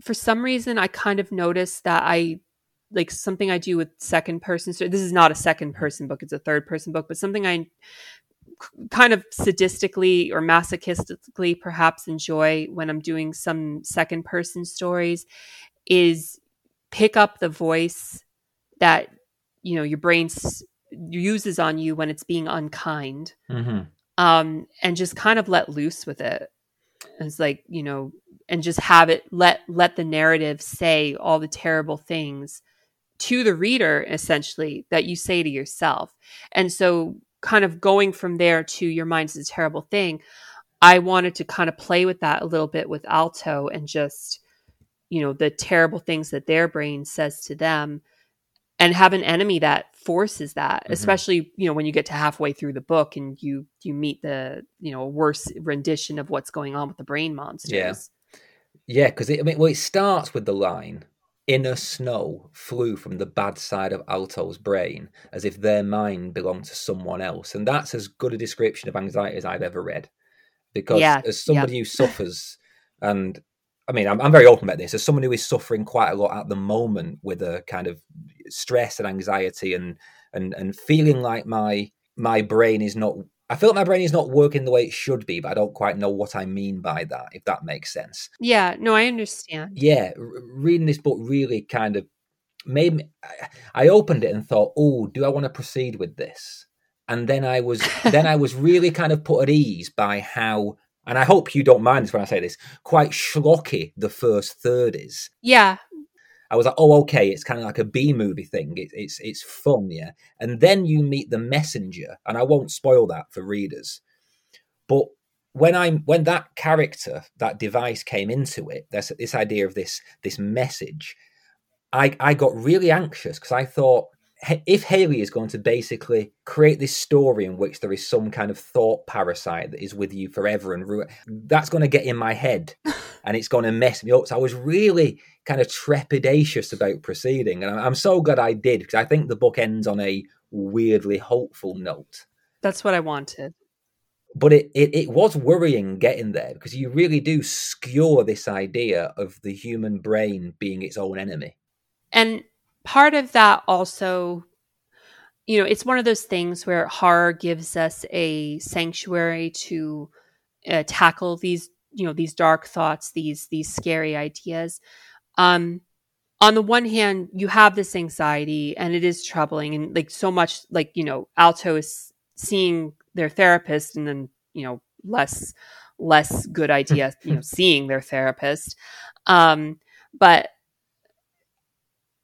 for some reason i kind of noticed that i like something i do with second person so this is not a second person book it's a third person book but something i kind of sadistically or masochistically perhaps enjoy when I'm doing some second person stories is pick up the voice that you know your brain uses on you when it's being unkind. Mm-hmm. um, and just kind of let loose with it. It's like you know and just have it let let the narrative say all the terrible things to the reader essentially that you say to yourself. And so kind of going from there to your mind is a terrible thing, I wanted to kind of play with that a little bit with Alto and just, you know, the terrible things that their brain says to them and have an enemy that forces that mm-hmm. especially you know when you get to halfway through the book and you you meet the you know worse rendition of what's going on with the brain monsters. Yeah. Yeah because i mean well it starts with the line inner snow flew from the bad side of Alto's brain as if their mind belonged to someone else. And that's as good a description of anxiety as I've ever read. Because yeah, as somebody yeah. who suffers, and I mean, I'm, I'm, very open about this, as someone who is suffering quite a lot at the moment with a kind of stress and anxiety and and and feeling like my my brain is not I feel like my brain is not working the way it should be, but I don't quite know what I mean by that, if that makes sense. Yeah, no, I understand. Yeah, r- reading this book really kind of made me. I opened it and thought, "Oh, do I want to proceed with this?" And then I was, then I was really kind of put at ease by how, and I hope you don't mind this when I say this, quite schlocky the first third is. Yeah, I was like, oh, okay, it's kind of like a B movie thing. It, it's it's fun, yeah. And then you meet the messenger, and I won't spoil that for readers. But when I'm when that character, that device came into it, this idea of this this message. I I got really anxious because I thought if Hailey is going to basically create this story in which there is some kind of thought parasite that is with you forever and ruin, that's going to get in my head and it's going to mess me up. So I was really kind of trepidatious about proceeding, and I'm so glad I did because I think the book ends on a weirdly hopeful note. That's what I wanted but it, it, it was worrying getting there because you really do skewer this idea of the human brain being its own enemy. And part of that also, you know, it's one of those things where horror gives us a sanctuary to uh, tackle these, you know, these dark thoughts, these these scary ideas. Um, on the one hand, you have this anxiety, and it is troubling, and like so much, like you know, Alto is seeing their therapist and then you know less less good idea you know seeing their therapist um but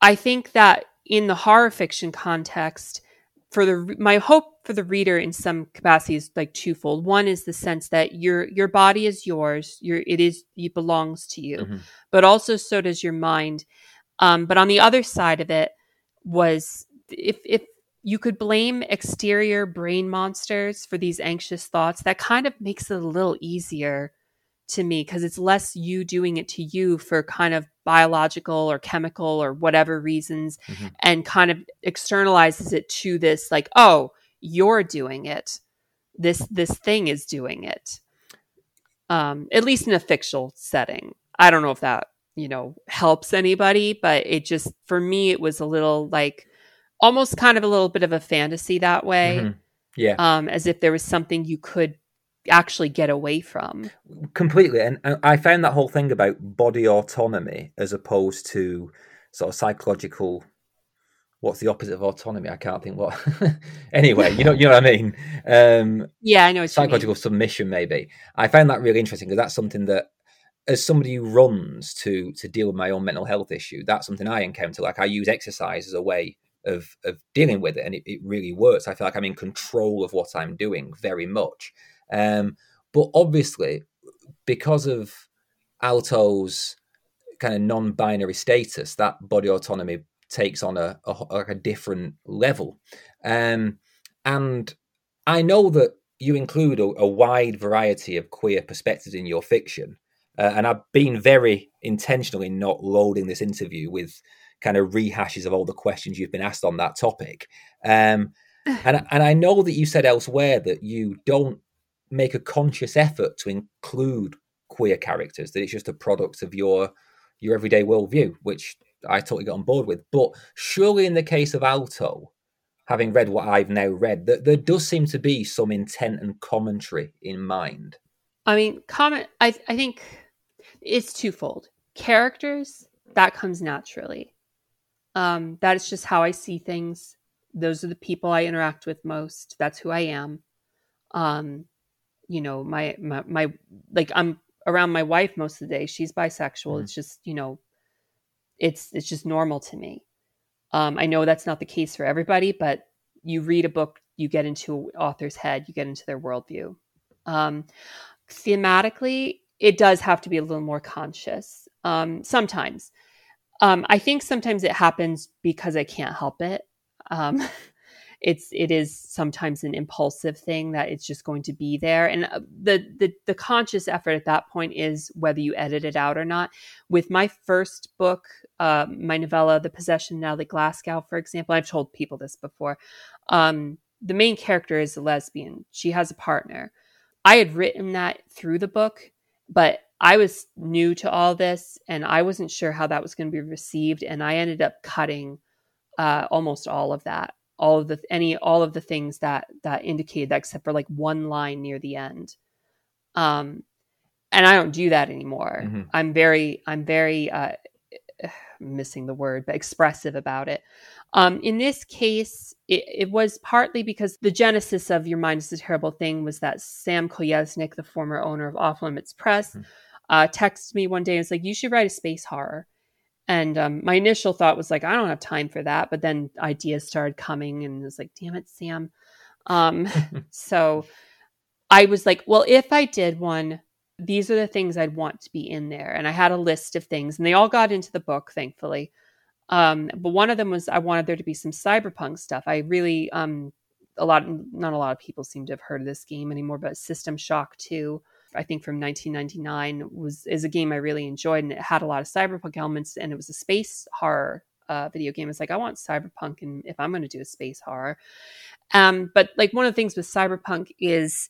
i think that in the horror fiction context for the my hope for the reader in some capacity is like twofold one is the sense that your your body is yours your it is it belongs to you mm-hmm. but also so does your mind um but on the other side of it was if if you could blame exterior brain monsters for these anxious thoughts. That kind of makes it a little easier to me because it's less you doing it to you for kind of biological or chemical or whatever reasons mm-hmm. and kind of externalizes it to this like oh you're doing it this this thing is doing it um at least in a fictional setting i don't know if that you know helps anybody but it just for me it was a little like almost kind of a little bit of a fantasy that way. Mm-hmm. Yeah. Um, as if there was something you could actually get away from. Completely. And I found that whole thing about body autonomy as opposed to sort of psychological what's the opposite of autonomy? I can't think what. anyway, you know, you know what I mean. Um, yeah, I know. psychological submission, maybe. I found that really interesting because that's something that, as somebody who runs to to deal with my own mental health issue, that's something I encounter. Like I use exercise as a way of of dealing with it, and it, it really works. I feel like I'm in control of what I'm doing very much. Um, but obviously, because of Alto's kind of non-binary status, that body autonomy takes on a a, a different level. Um, and I know that you include a, a, wide variety of queer perspectives in your fiction, uh, and I've been very intentionally not loading this interview with kind of rehashes of all the questions you've been asked on that topic. Um, and and I know that you said elsewhere that you don't make a conscious effort to include queer characters; that it's just a product of your your everyday worldview, which I totally got on board with. But surely, in the case of Alto, having read what I've now read, that there does seem to be some intent and commentary in mind. I mean, comment. I I think it's twofold. Characters that comes naturally. Um, that is just how I see things. Those are the people I interact with most. That's who I am. Um, you know, my, my, my, like I'm around my wife most of the day. She's bisexual. Mm. It's just, you know, it's, it's just normal to me. Um, I know that's not the case for everybody, but you read a book, you get into author's head, you get into their worldview. Um, thematically, it does have to be a little more conscious. Um, sometimes um, I think sometimes it happens because I can't help it. It's it is sometimes an impulsive thing that it's just going to be there, and uh, the the the conscious effort at that point is whether you edit it out or not. With my first book, uh, my novella, The Possession now Natalie Glasgow, for example, I've told people this before. Um, the main character is a lesbian. She has a partner. I had written that through the book, but I was new to all this and I wasn't sure how that was going to be received. And I ended up cutting uh, almost all of that, all of the any all of the things that that indicated that, except for like one line near the end. Um, and I don't do that anymore. Mm-hmm. I'm very I'm very uh, missing the word, but expressive about it. Um, in this case, it, it, was partly because the genesis of Your Mind is a Terrible Thing was that Sam Kolesnik, the former owner of Off Limits Press, mm-hmm uh, texted me one day and was like, "You should write a space horror." And um, my initial thought was like, "I don't have time for that," but then ideas started coming, and it was like, "Damn it, Sam!" Um, so I was like, well, if I did one, these are the things I'd want to be in there. And I had a list of things, and they all got into the book, thankfully. Um, but one of them was I wanted there to be some cyberpunk stuff. I really, um, a lot, not a lot of people seem to have heard of this game anymore, but System Shock 2, I think from 1999, was is a game I really enjoyed, and it had a lot of cyberpunk elements, and it was a space horror uh, video game. It's like I want cyberpunk, and if I'm going to do a space horror, um, but like one of the things with cyberpunk is,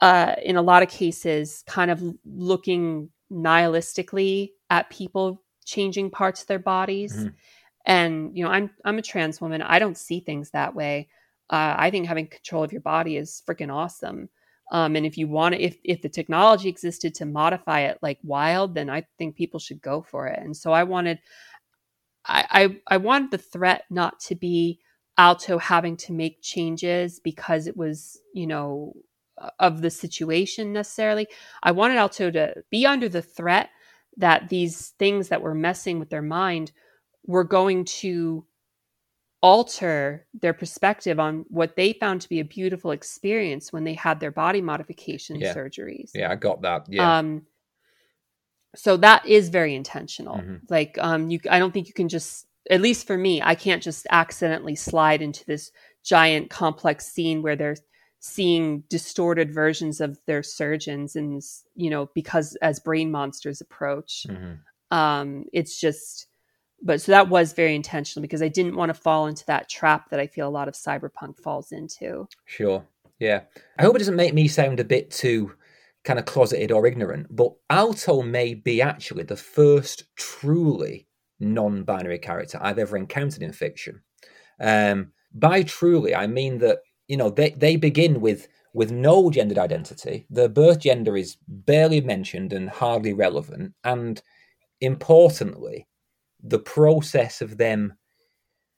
uh, in a lot of cases, kind of looking nihilistically at people changing parts of their bodies. Mm-hmm. And you know, I'm I'm a trans woman. I don't see things that way. Uh, I think having control of your body is freaking awesome. Um, and if you want to, if if the technology existed to modify it like wild, then I think people should go for it. And so I wanted, I I, I wanted the threat not to be Alto having to make changes because it was, you know, of the situation necessarily. I wanted Alto to be under the threat that these things that were messing with their mind were going to alter their perspective on what they found to be a beautiful experience when they had their body modification yeah. surgeries. Yeah, I got that. Yeah. Um, so that is very intentional. Mm-hmm. Like, um, you, I don't think you can just, at least for me, I can't just accidentally slide into this giant complex scene where they're seeing distorted versions of their surgeons and you know because as brain monsters approach mm-hmm. um it's just but so that was very intentional because i didn't want to fall into that trap that i feel a lot of cyberpunk falls into. Sure yeah. I hope it doesn't make me sound a bit too kind of closeted or ignorant but alto may be actually the first truly non-binary character i've ever encountered in fiction. Um by truly i mean that you know they, they begin with with no gendered identity. Their birth gender is barely mentioned and hardly relevant and importantly the process of them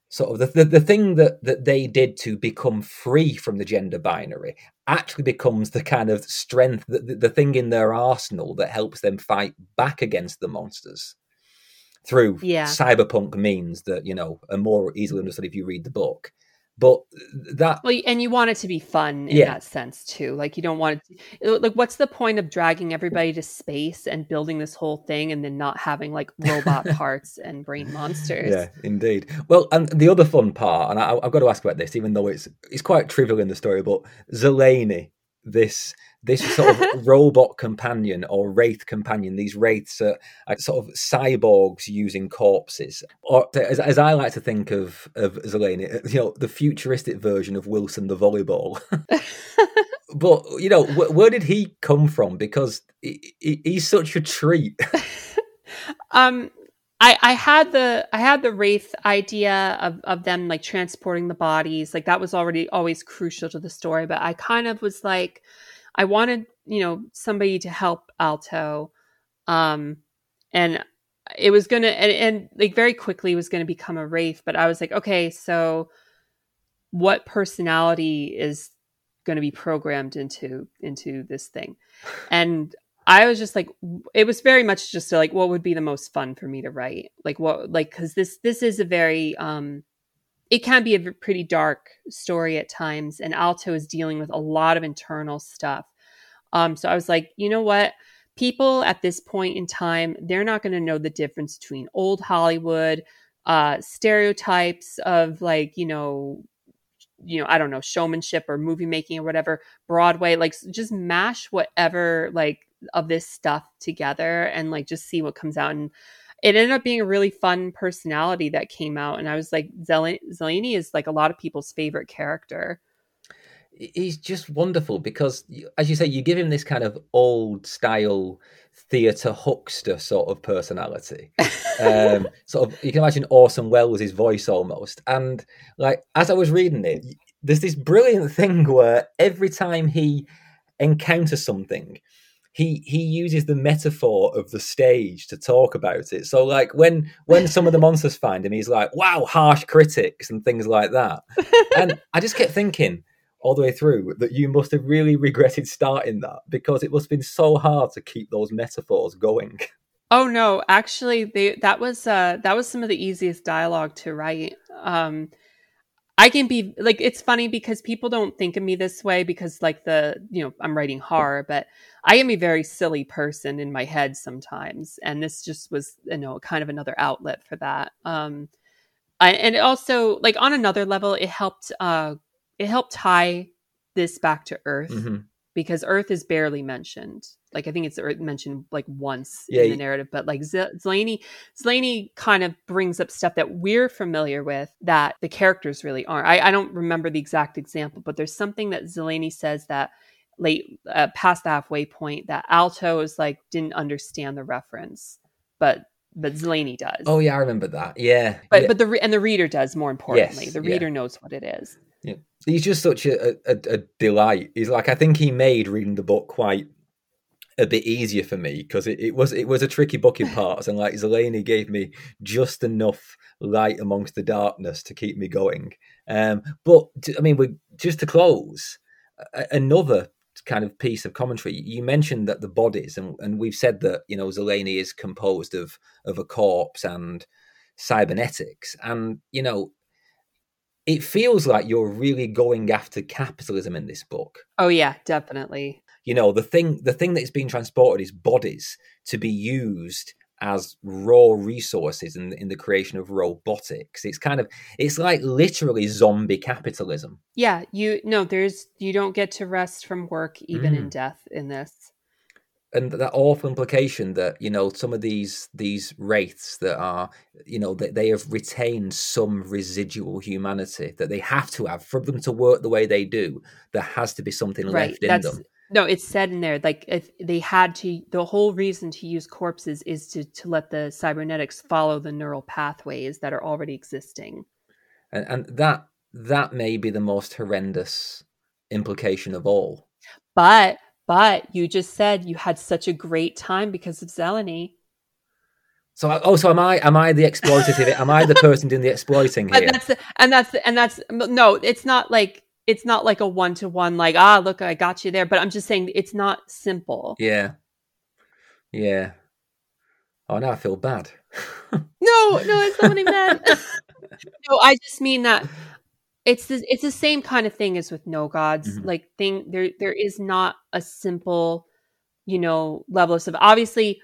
sort of the, the, the thing that that they did to become free from the gender binary actually becomes the kind of strength the, the, the thing in their arsenal that helps them fight back against the monsters through yeah. cyberpunk means that you know are more easily understood if you read the book but that well and you want it to be fun in yeah. that sense too like you don't want it uh, like what's the point of dragging everybody to space and building this whole thing and then not having like robot parts and brain monsters yeah indeed well and the other fun part and I, have got to ask about this even though it's it's quite trivial in the story but Zeleny this this sort of robot companion or wraith companion. These wraiths are, are, sort of cyborgs using corpses, or as, as I like to think of of Zeleny, you know, the futuristic version of Wilson the volleyball. but you know, wh- where did he come from? Because he, he, he's such a treat. um, I, I had the I had the wraith idea of, of them like transporting the bodies like that was already always crucial to the story but I kind of was like I wanted you know somebody to help Alto um and it was gonna and, and like very quickly was gonna become a wraith but I was like okay so what personality is going to be programmed into into this thing and I was just like, it was very much just like, what would be the most fun for me to write? Like, what, like, because this this is a very, um, it can be a pretty dark story at times, and Alto is dealing with a lot of internal stuff. Um, so I was like, you know what? People at this point in time, they're not going to know the difference between old Hollywood, uh, stereotypes of like, you know, you know, I don't know, showmanship or movie making or whatever, Broadway, like just mash whatever like of this stuff together and like just see what comes out and it ended up being a really fun personality that came out and i was like zeleny is like a lot of people's favorite character. He's just wonderful because as you say you give him this kind of old style theatre huckster sort of personality. Um, sort of you can imagine orson welles' voice almost. And like as i was reading it there's this brilliant thing where every time he encounters something he he uses the metaphor of the stage to talk about it. So like when when some of the monsters find him, he's like, "Wow, harsh critics" and things like that. and I just kept thinking all the way through that you must have really regretted starting that because it must have been so hard to keep those metaphors going. Oh no, actually, they that was uh, that was some of the easiest dialogue to write. Um, I can be like it's funny because people don't think of me this way because like the you know I'm writing horror, but I am a very silly person in my head sometimes, and this just was you know kind of another outlet for that. Um, I, and also like on another level, it helped uh it helped tie this back to Earth hmm because Earth is barely mentioned. Like I think it's Earth mentioned like once Yeah, in the narrative, but like Z- Zeleny kind of brings up stuff that we're familiar with that the characters really aren't. I, I don't remember the exact example, but there's something that Zeleny says that late uh, past the halfway point that Alto is like didn't understand the reference, but but Zeleny does. Oh yeah, I remember that. Yeah, but yeah. but the re- and the reader does more importantly. Yes, the yeah. reader knows what it is. He's just such a, a, a delight. He's like I think he made reading the book quite a bit easier for me because it, it was it was a tricky book in parts, and like Zeleny gave me just enough light amongst the darkness to keep me going. Um, but I mean, we just to close a, another kind of piece of commentary. You mentioned that the bodies, and, and we've said that you know Zeleny is composed of of a corpse and cybernetics, and you know it feels like you're really going after capitalism in this book Oh yeah, definitely. you know the thing the thing that's being transported is bodies to be used as raw resources in, in the creation of robotics it's kind of it's like literally zombie capitalism Yeah, you no, there's you don't get to rest from work even in Mm. death in this. And that awful implication that you know some of these these wraiths that are you know that they have retained some residual humanity that they have to have for them to work the way they do there has to be something Right. left in That's them no, it's said in there like if they had to the whole reason to use corpses is to to let the cybernetics follow the neural pathways that are already existing. and, and that that may be the most horrendous implication of all But but you just said you had such a great time because of Zeleny. so I- oh so am i am i the exploitative am i the person doing the exploiting here that's the, and that's the, and that's no, it's not like it's not like a one to one like ah look I got you there. But I'm just saying it's not simple. yeah yeah oh now i feel bad No, no, that's not what I meant. no, I just mean that it's the, it's the same kind of thing as with no gods. Mhm. Like thing there there is not a simple, you know, level of stuff. Obviously,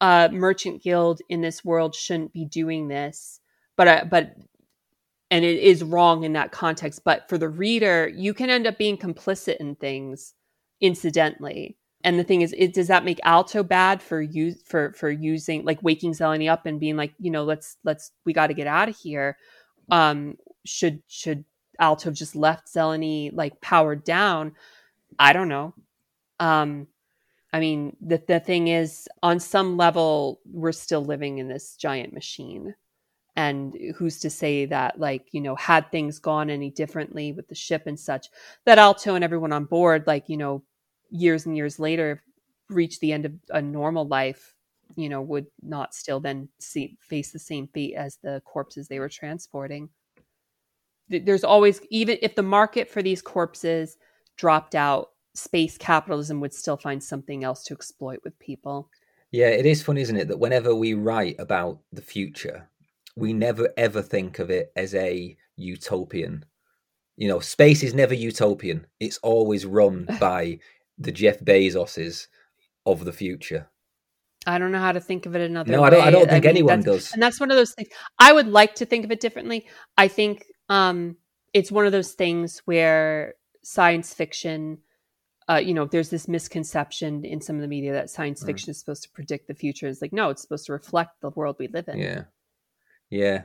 uh merchant guild in this world shouldn't be doing this, but uh, but and it is wrong in that context. But for the reader, you can end up being complicit in things incidentally. And the thing is, it, does that make Alto bad for you for for using like waking Zeleny up and being like, you know, let's let's we got to get out of here. Um, should should Alto have just left Zeleny like powered down? I don't know. Um, I mean, the the thing is, on some level, we're still living in this giant machine, and who's to say that, like, you know, had things gone any differently with the ship and such, that Alto and everyone on board, like, you know, years and years later, reach the end of a normal life, you know, would not still then see face the same fate as the corpses they were transporting. Th- There's always, even if the market for these corpses dropped out, space capitalism would still find something else to exploit with people. Yeah, it is funny, isn't it, that whenever we write about the future, we never ever think of it as a utopian. You know, space is never utopian. It's always run by the Jeff Bezoses of the future. I don't know how to think of it another No, way. I don't. I don't think mean, anyone does. And that's one of those things. I would like to think of it differently. I think um, it's one of those things where science fiction, uh, you know, there's this misconception in some of the media that science Mm. fiction is supposed to predict the future. It's like, no, it's supposed to reflect the world we live in. Yeah, yeah.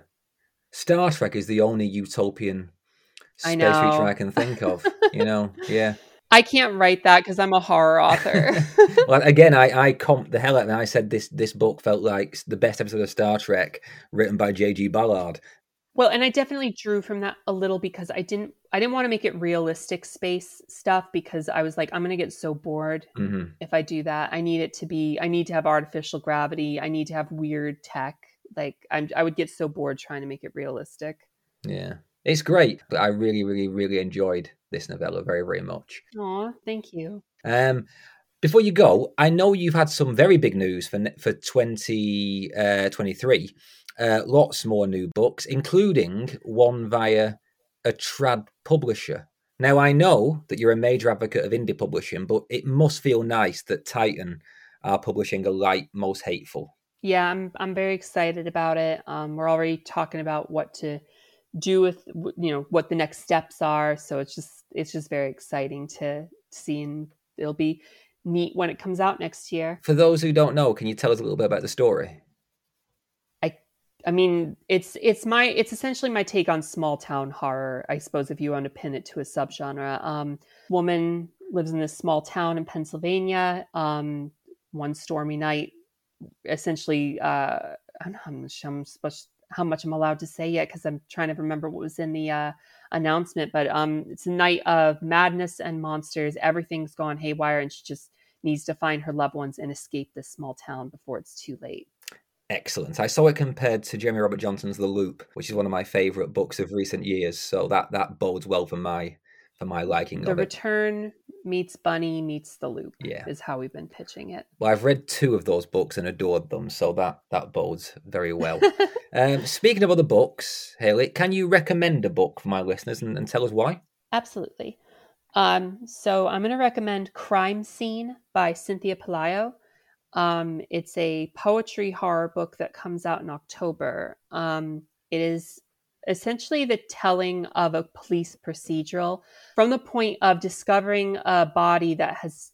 Star Trek is the only utopian I space creature. I can think of. you know, yeah. I can't write that because I'm a horror author. well, again, I I comped the hell out of it. I said this this book felt like the best episode of Star Trek written by J.G. Ballard. Well, and I definitely drew from that a little because I didn't I didn't want to make it realistic space stuff because I was like I'm going to get so bored hmm if I do that. I need it to be I need to have artificial gravity. I need to have weird tech. Like I'm I would get so bored trying to make it realistic. Yeah, it's great. But I really, really, really enjoyed this novella very, very much. Aw, thank you. Um, before you go, I know you've had some very big news for for twenty uh, lots more new books, including one via a trad publisher. Now, I know that you're a major advocate of indie publishing, but it must feel nice that Titan are publishing a light most hateful. Yeah, I'm I'm very excited about it. Um, we're already talking about what to do with you know what the next steps are. So it's just it's just very exciting to see, and it'll be neat when it comes out next year. For those who don't know, can you tell us a little bit about the story? I mean, it's it's my it's essentially my take on small town horror. I suppose if you want to pin it to a subgenre, um, woman lives in this small town in Pennsylvania. Um, one stormy night, essentially, uh, I don't know how much I'm how much I'm allowed to say yet because I'm trying to remember what was in the uh, announcement. But um, it's a night of madness and monsters. Everything's gone haywire, and she just needs to find her loved ones and escape this small town before it's too late. Excellent. I saw it compared to Jeremy Robert Johnson's The Loop, which is one of my favourite books of recent years. So that that bodes well for my for my liking the return meets bunny meets the loop Yeah. is how we've been pitching it Well, I've read two of those books and adored them, so that that bodes very well. um, speaking of other books, Hailey, can you recommend a book for my listeners and, and tell us why? absolutely um, so i'm going to recommend crime scene by cynthia pelayo um, it's a poetry horror book that comes out in october. Um, it is essentially the telling of a police procedural from the point of discovering a body that has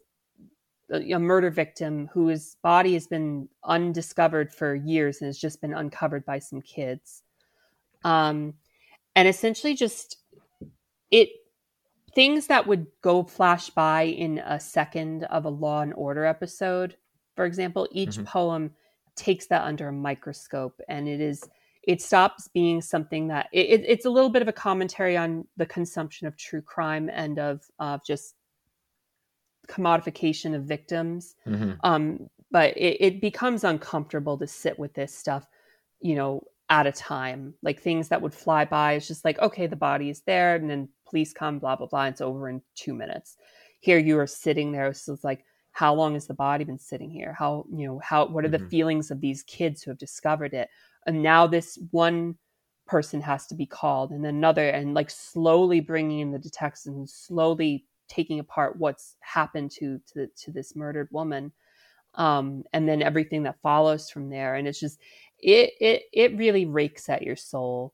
a murder victim whose body has been undiscovered for years and has just been uncovered by some kids. Um, and essentially just it things that would go flash by in a second of a law and order episode for example each Mhm. poem takes that under a microscope and it is it stops being something that it, it- it's a little bit of a commentary on the consumption of true crime and of of just commodification of victims Mm-hmm. um, but it, it becomes uncomfortable to sit with this stuff you know at a time like things that would fly by it's just like okay the body is there and then police come blah blah blah it's over in two minutes here you are sitting there so it's like how long has the body been sitting here? How you know how what are the Mhm. feelings of these kids who have discovered it? And now this one person has to be called and then another and like slowly bringing in the detectives and slowly taking apart what's happened to to, to this murdered woman um, and then everything that follows from there. And it's just it it it really rakes at your soul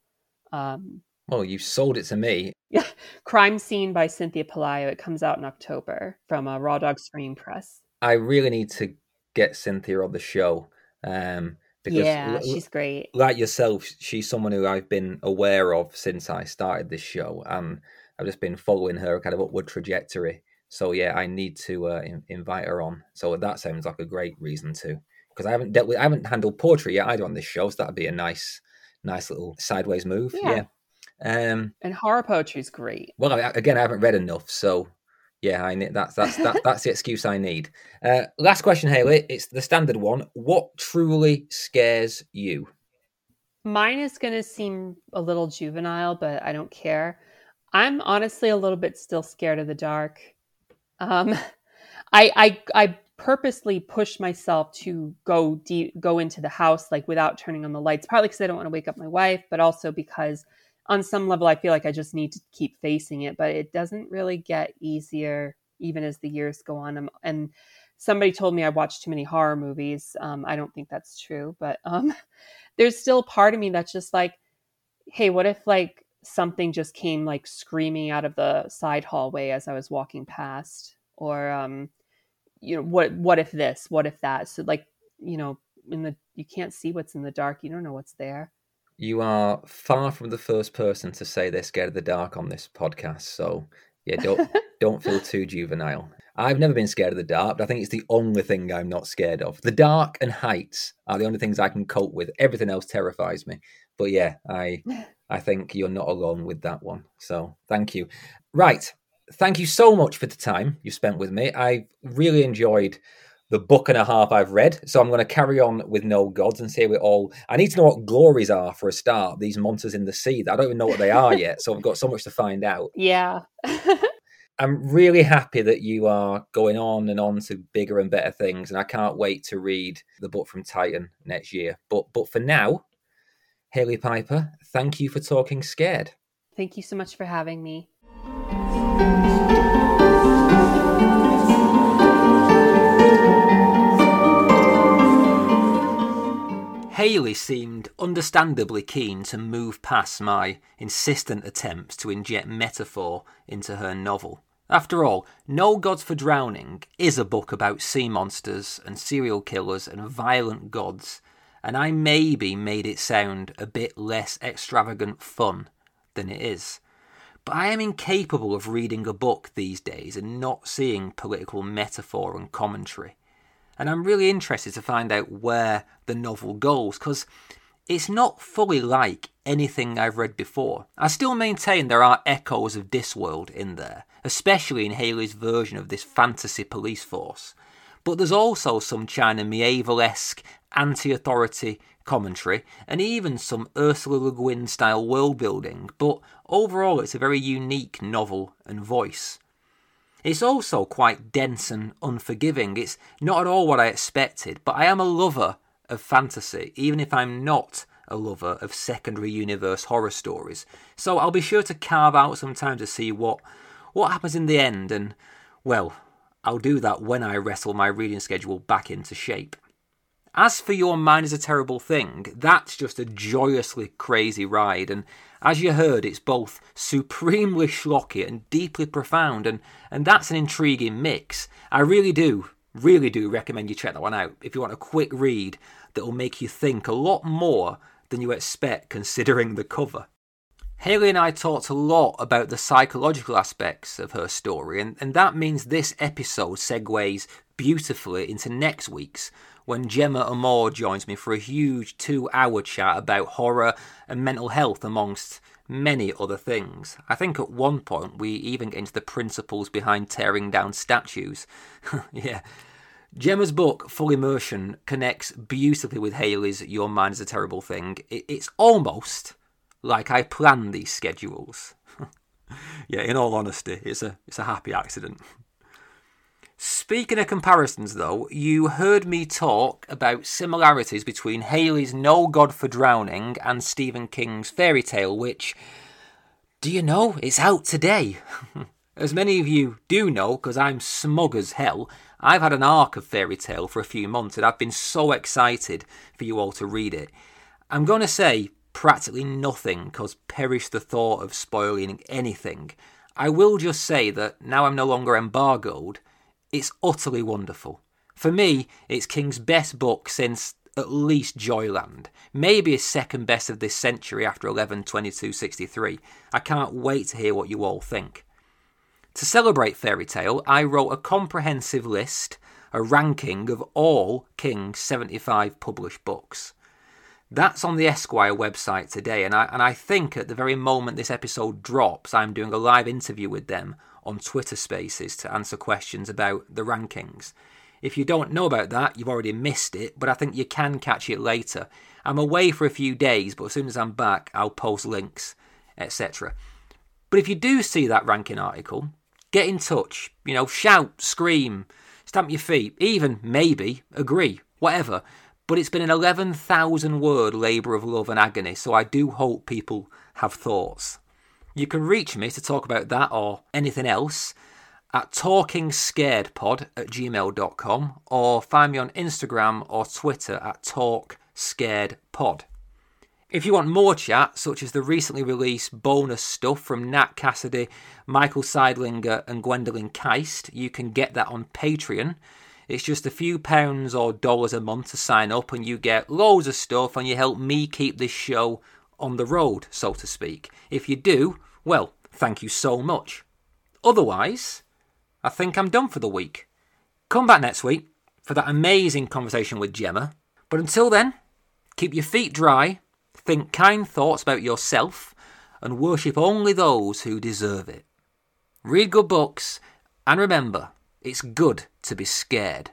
um, Well, you sold it to me. Yeah. Crime scene by cynthia pelayo it comes out in october from uh, raw dog screen press I really need to get Cynthia on the show. Um, because yeah l- she's great like yourself, she's someone who I've been aware of since I started this show, and I've just been following her kind of upward trajectory. So yeah, I need to uh, in- invite her on. So that sounds like a great reason to, because I haven't dealt with, I haven't handled poetry yet either on this show. So that'd be a nice, nice little sideways move. Yeah. Yeah. Um. and horror poetry is great Well, I, again, I haven't read enough, so yeah, I need that's that's that, that's the excuse I need. Uh, last question, Hailey. It's the standard one. What truly scares you? Mine is going to seem a little juvenile, but I don't care. I'm honestly a little bit still scared of the dark. Um, I, I I purposely push myself to go deep, go into the house like without turning on the lights. Partly because I don't want to wake up my wife, but also because on some level I feel like I just need to keep facing it. But it doesn't really get easier even as the years go on. Um, and somebody told me I watch too many horror movies. Um, I don't think that's true, but um, there's still part of me that's just like, hey, what if like something just came like screaming out of the side hallway as I was walking past, or um, you know, what what if this, what if that? So like, you know, in the you can't see what's in the dark, you don't know what's there. You are far from the first person to say they're scared of the dark on this podcast. So yeah, don't don't feel too juvenile. I've never been scared of the dark, but I think it's the only thing I'm not scared of. The dark and heights are the only things I can cope with. Everything else terrifies me. But yeah, I I think you're not alone with that one. So thank you. Right. Thank you so much for the time you spent with me. I really enjoyed the book and a half I've read. So I'm going to carry on with No Gods and say we all. I need to know what glories are for a start. These monsters in the sea. I don't even know what they are yet. So I've got so much to find out. Yeah. I'm really happy that you are going on and on to bigger and better things, and I can't wait to read the book from Titan next year. But but for now, Hailey Piper, thank you for talking scared. Thank you so much for having me. Hailey seemed understandably keen to move past my insistent attempts to inject metaphor into her novel. After all, No Gods for Drowning is a book about sea monsters and serial killers and violent gods, and I maybe made it sound a bit less extravagant fun than it is. But I am incapable of reading a book these days and not seeing political metaphor and commentary. And I'm really interested to find out where the novel goes because it's not fully like anything I've read before. I still maintain there are echoes of Discworld in there, especially in Hailey's version of this fantasy police force. But there's also some China Miéville esque anti authority commentary and even some Ursula Le Guin style world building, but overall it's a very unique novel and voice. It's also quite dense and unforgiving. It's not at all what I expected, but I am a lover of fantasy, even if I'm not a lover of secondary universe horror stories. So I'll be sure to carve out some time to see what what happens in the end and well, I'll do that when I wrestle my reading schedule back into shape. As for Your Mind is a Terrible Thing, that's just a joyously crazy ride, and as you heard, it's both supremely schlocky and deeply profound, and, and that's an intriguing mix. I really do, really do recommend you check that one out if you want a quick read that will make you think a lot more than you expect considering the cover. Hailey and I talked a lot about the psychological aspects of her story, and, and that means this episode segues beautifully into next week's when Gemma Amor joins me for a huge two hour chat about horror and mental health, amongst many other things. I think at one point we even get into the principles behind tearing down statues. yeah. Gemma's book, Full Immersion, connects beautifully with Hailey's Your Mind is a Terrible Thing. It's almost like I planned these schedules. yeah, in all honesty, it's a it's a happy accident. Speaking of comparisons, though, you heard me talk about similarities between Hailey's No God for Drowning and Stephen King's Fairy Tale, which, do you know, it's out today. as many of you do know, because I'm smug as hell, I've had an arc of Fairy Tale for a few months and I've been so excited for you all to read it. I'm going to say practically nothing because perish the thought of spoiling anything. I will just say that now I'm no longer embargoed, it's utterly wonderful. For me, it's King's best book since at least Joyland. Maybe his second best of this century after 112263. I can't wait to hear what you all think. To celebrate Fairy Tale, I wrote a comprehensive list, a ranking of all King's 75 published books. That's on the Esquire website today, and I, and I think at the very moment this episode drops, I'm doing a live interview with them on Twitter Spaces to answer questions about the rankings. If you don't know about that, you've already missed it, but I think you can catch it later. I'm away for a few days, but as soon as I'm back, I'll post links, etc. But if you do see that ranking article, get in touch. You know, shout, scream, stamp your feet, even maybe agree, whatever but it's been an 11,000 word labour of love and agony, so I do hope people have thoughts. You can reach me to talk about that or anything else at talkingscaredpod at gmail.com or find me on Instagram or Twitter at talkscaredpod. If you want more chat, such as the recently released bonus stuff from Nat Cassidy, Michael Seidlinger, and Gwendolyn Kiste, you can get that on Patreon. It's just a few pounds or dollars a month to sign up, and you get loads of stuff, and you help me keep this show on the road, so to speak. If you do, well, thank you so much. Otherwise, I think I'm done for the week. Come back next week for that amazing conversation with Gemma. But until then, keep your feet dry, think kind thoughts about yourself, and worship only those who deserve it. Read good books, and remember, it's good to be scared.